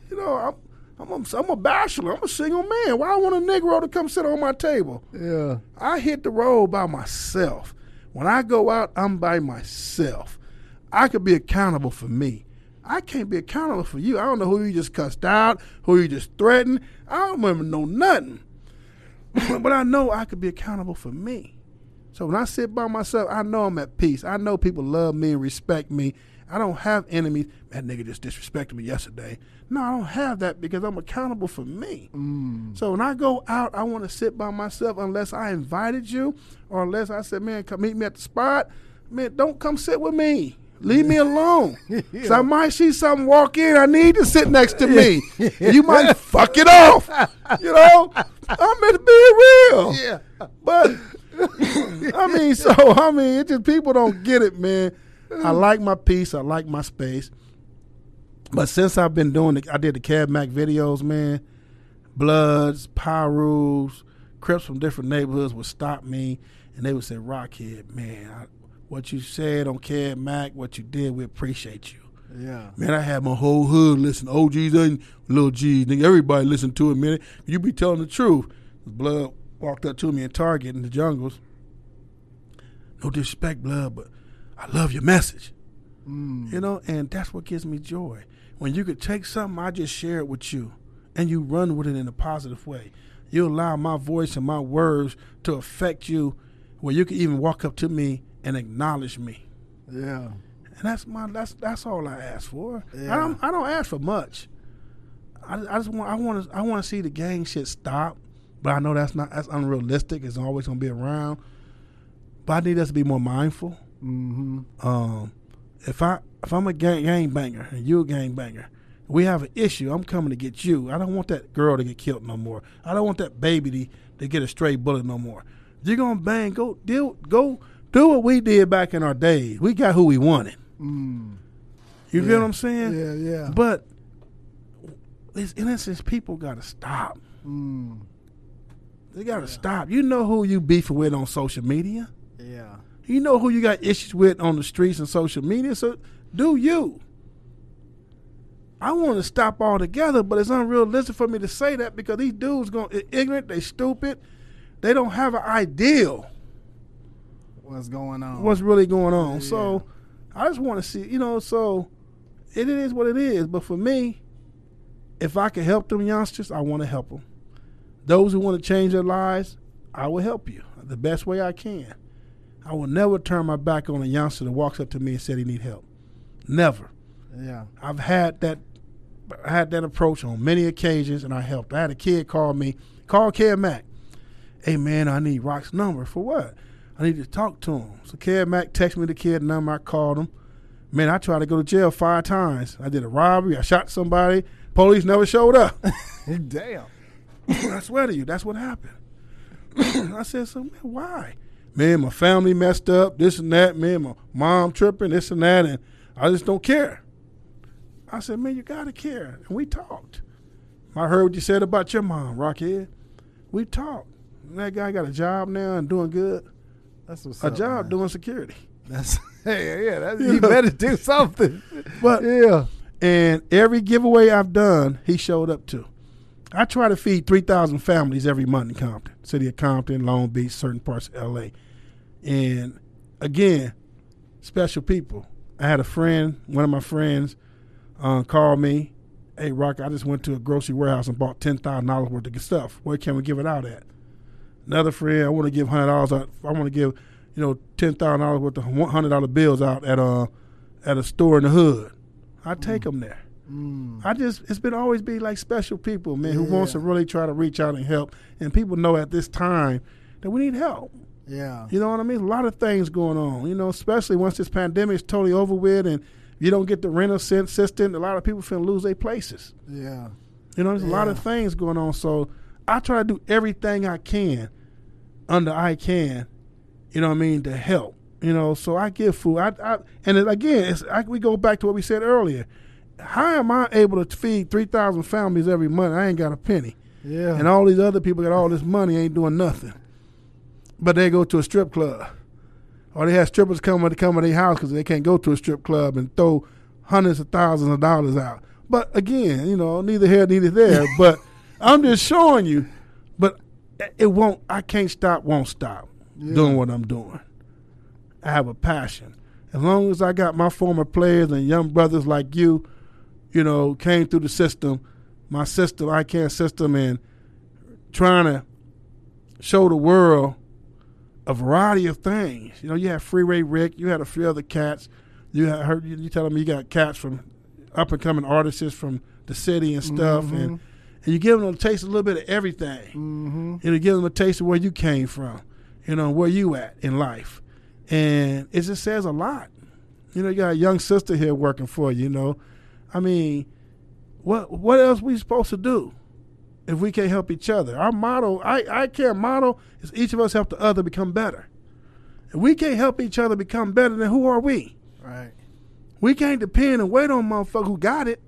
You know, I'm. I'm a, I'm a bachelor. I'm a single man. Why I want a Negro to come sit on my table? Yeah. I hit the road by myself. When I go out, I'm by myself. I could be accountable for me. I can't be accountable for you. I don't know who you just cussed out, who you just threatened. I don't remember know nothing. <laughs> but I know I could be accountable for me. So when I sit by myself, I know I'm at peace. I know people love me and respect me. I don't have enemies. That nigga just disrespected me yesterday. No, I don't have that because I'm accountable for me. Mm. So when I go out, I want to sit by myself unless I invited you or unless I said, man, come meet me at the spot. Man, don't come sit with me. Leave me alone. <laughs> So I might see something walk in. I need to sit next to me. <laughs> You might fuck it off. You know? I'm meant to be real. Yeah. But I mean, so I mean, it just people don't get it, man. I like my peace. I like my space. But since I've been doing it, I did the Cab Mac videos, man. Bloods, Pyrus, Crips from different neighborhoods would stop me, and they would say, "Rockhead, man, what you said on Cab Mac, what you did, we appreciate you." Yeah. Man, I had my whole hood listen. OGs and little G's. Nigga, everybody listen to it, man. You be telling the truth. Blood walked up to me in Target in the jungles. No disrespect, Blood, but I love your message. Mm. You know, and that's what gives me joy. When you could take something I just shared with you and you run with it in a positive way. You allow my voice and my words to affect you where you can even walk up to me and acknowledge me. Yeah. And that's my that's that's all I ask for. Yeah. I don't I don't ask for much. I, I just want I want to I want to see the gang shit stop, but I know that's not that's unrealistic. It's always gonna be around. But I need us to be more mindful. Mm-hmm. Um, if I if I'm a gang gang banger and you a gang banger, We have an issue. I'm coming to get you. I don't want that girl to get killed no more. I don't want that baby to, to get a stray bullet no more. You're gonna bang. Go deal. Go do what we did back in our days. We got who we wanted. Mm. You Yeah. feel what I'm saying? Yeah, yeah. But these innocent people gotta stop. Mm. They gotta stop. You know who you beefing with on social media. Yeah. You know who you got issues with on the streets and social media. So do you. I want to stop altogether, but it's unrealistic for me to say that because these dudes going ignorant, they stupid, they don't have an ideal What's going on? what's really going on. Yeah. So I just want to see, you know, so it is what it is. But for me, if I can help them youngsters, I want to help them. Those who want to change their lives, I will help you the best way I can. I will never turn my back on a youngster that walks up to me and said he need help. Never. yeah. I've had that I had that approach on many occasions and I helped. I had a kid call me, call Kev Mack. Hey man, I need Rock's number. For what? I need to talk to him. So Kev Mack texted me the kid number, I called him. Man, I tried to go to jail five times. I did a robbery, I shot somebody, police never showed up. <laughs> Damn. I swear to you, that's what happened. <clears throat> I said, so man, why? Man, my family messed up, this and that, man, my mom tripping, this and that, and I just don't care. I said, man, you gotta care. And we talked. I heard what you said about your mom, Rockhead. We talked. And that guy got a job now and doing good. That's what's A up, job man. doing security. <laughs> That's hey, yeah. That's, You you know. better do something. <laughs> But yeah. And every giveaway I've done, he showed up to. I try to feed 3,000 families every month in Compton, city of Compton, Long Beach, certain parts of LA. And again, special people. I had a friend, one of my friends, uh, called me. Hey, Rock, I just went to a grocery warehouse and bought $10,000 worth of stuff. Where can we give it out at? Another friend, I want to give $100 out. I want to give, you know, $10,000 worth of $100 bills out at a, at a store in the hood. I take them there. Mm. I just it's been always be like special people, man, who wants to really try to reach out and help. And people know at this time that we need help. Yeah. You know what I mean? A lot of things going on. You know, especially once this pandemic is totally over with, and you don't get the rental assistance. A lot of people finna lose their places. Yeah. You know, there's a lot of things going on. So I try to do everything I can under I can. You know what I mean to help. You know, so I give food. I, I and it, again, it's, I, we go back to what we said earlier. How am I able to feed three thousand families every month? I ain't got a penny, Yeah. and all these other people got all this money, ain't doing nothing. But they go to a strip club, or they have strippers come to come to their house because they can't go to a strip club and throw hundreds of thousands of dollars out. But again, you know, neither here, neither there. <laughs> but I'm just showing you. It won't. I can't stop. Won't stop Yeah. doing what I'm doing. I have a passion. As long as I got my former players and young brothers like you, you know, came through the system, my system, I can system, and trying to show the world a variety of things. You know, you had Freeway Rick, you had a few other cats. You had heard you, you telling me you got cats from up and coming artists from the city and stuff, mm-hmm. and and you give them a taste of a little bit of everything. Mm-hmm. Know, give them a taste of where you came from, you know, where you at in life. And it just says a lot. You know, you got a young sister here working for you, you know. I mean, what what else we supposed to do if we can't help each other? Our motto, I, I care motto is each of us help the other become better. If we can't help each other become better, then who are we? Right. We can't depend and wait on motherfucker who got it.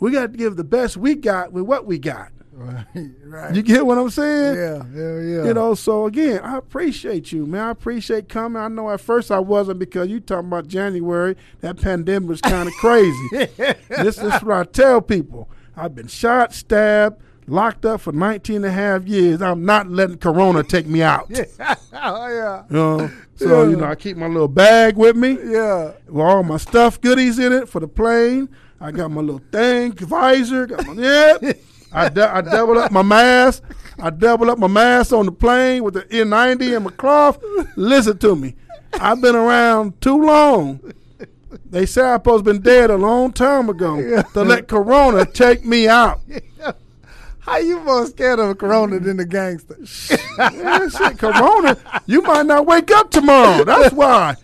We got to give the best we got with what we got. <laughs> Right. Right. You get what I'm saying? yeah. Yeah. Yeah. You know, so again, I appreciate you, man. I appreciate coming. I know at first I wasn't because you talking about January. That pandemic was kind of <laughs> crazy. this, this is what I tell people. I've been shot, stabbed, locked up for 19 and a half years. I'm not letting Corona take me out. <laughs> oh yeah. You know? So, Yeah. you know, I keep my little bag with me Yeah. with all my stuff goodies in it for the plane. I got my little thing, visor, got my. I I double up my mask. I double up my mask on the plane with the N90 and my cloth. Listen to me. I've been around too long. They say I'm supposed been dead a long time ago to let Corona take me out. How you more scared of a corona than the gangster? <laughs> Shit, Corona, you might not wake up tomorrow. That's why.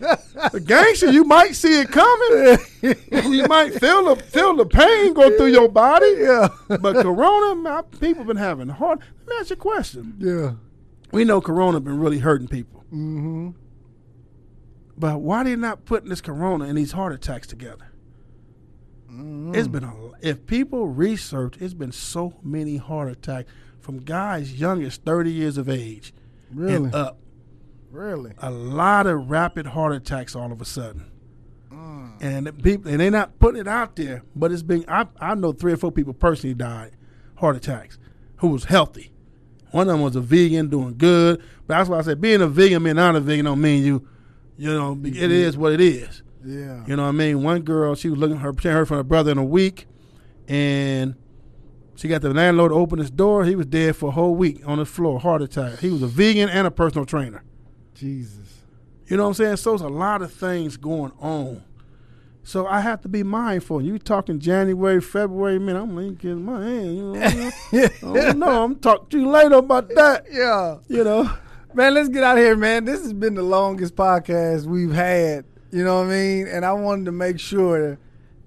The gangster, you might see it coming. <laughs> you might feel the feel the pain go through your body. Yeah. But Corona, man, people been having hard. Let me ask you a question. Yeah. We know Corona been really hurting people, Mm-hmm. but why they not putting this Corona and these heart attacks together? It's been a if people research, it's been so many heart attacks from guys young as thirty years of age Really? and up. Really? a lot of rapid heart attacks all of a sudden. Mm. And people and they're not putting it out there, but it's being I, I know three or four people personally died heart attacks who was healthy. One of them was a vegan doing good. But that's why I said being a vegan, being not a vegan don't mean you you know, it is what it is. Yeah. You know what I mean? One girl, she was looking her heard from her brother in a week and she got the landlord to open his door. He was dead for a whole week on the floor, heart attack. He was a vegan and a personal trainer. Jesus. You know what I'm saying? So there's a lot of things going on. So I have to be mindful. You talking January, February, man, I'm linking my hand. You know, <laughs> oh, no, I'm talking to you later about that. Yeah. You know, Man, let's get out of here, man. This has been the longest podcast we've had. You know what I mean? And I wanted to make sure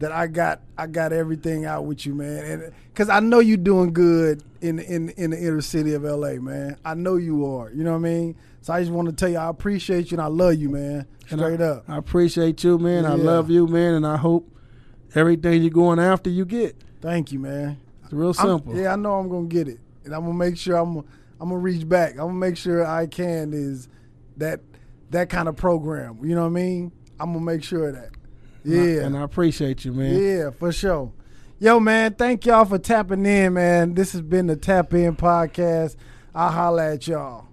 that I got I got everything out with you, man. And because I know you're doing good in in in the inner city of LA, man. I know you are. You know what I mean? So I just want to tell you I appreciate you and I love you, man. Straight I, up. I appreciate you, man. I love you, man, and I hope everything you're going after you get. Thank you, man. It's real I'm- simple. yeah, I know I'm gonna get it, and I'm gonna make sure I'm I'm gonna reach back. I'm gonna make sure I can is that that kind of program. You know what I mean? I'm gonna make sure of that. And I- Yeah, and I appreciate you, man. yeah, for sure. Yo, man, thank y'all for tapping in, man. This has been the Tap In Podcast. I'll holla at y'all.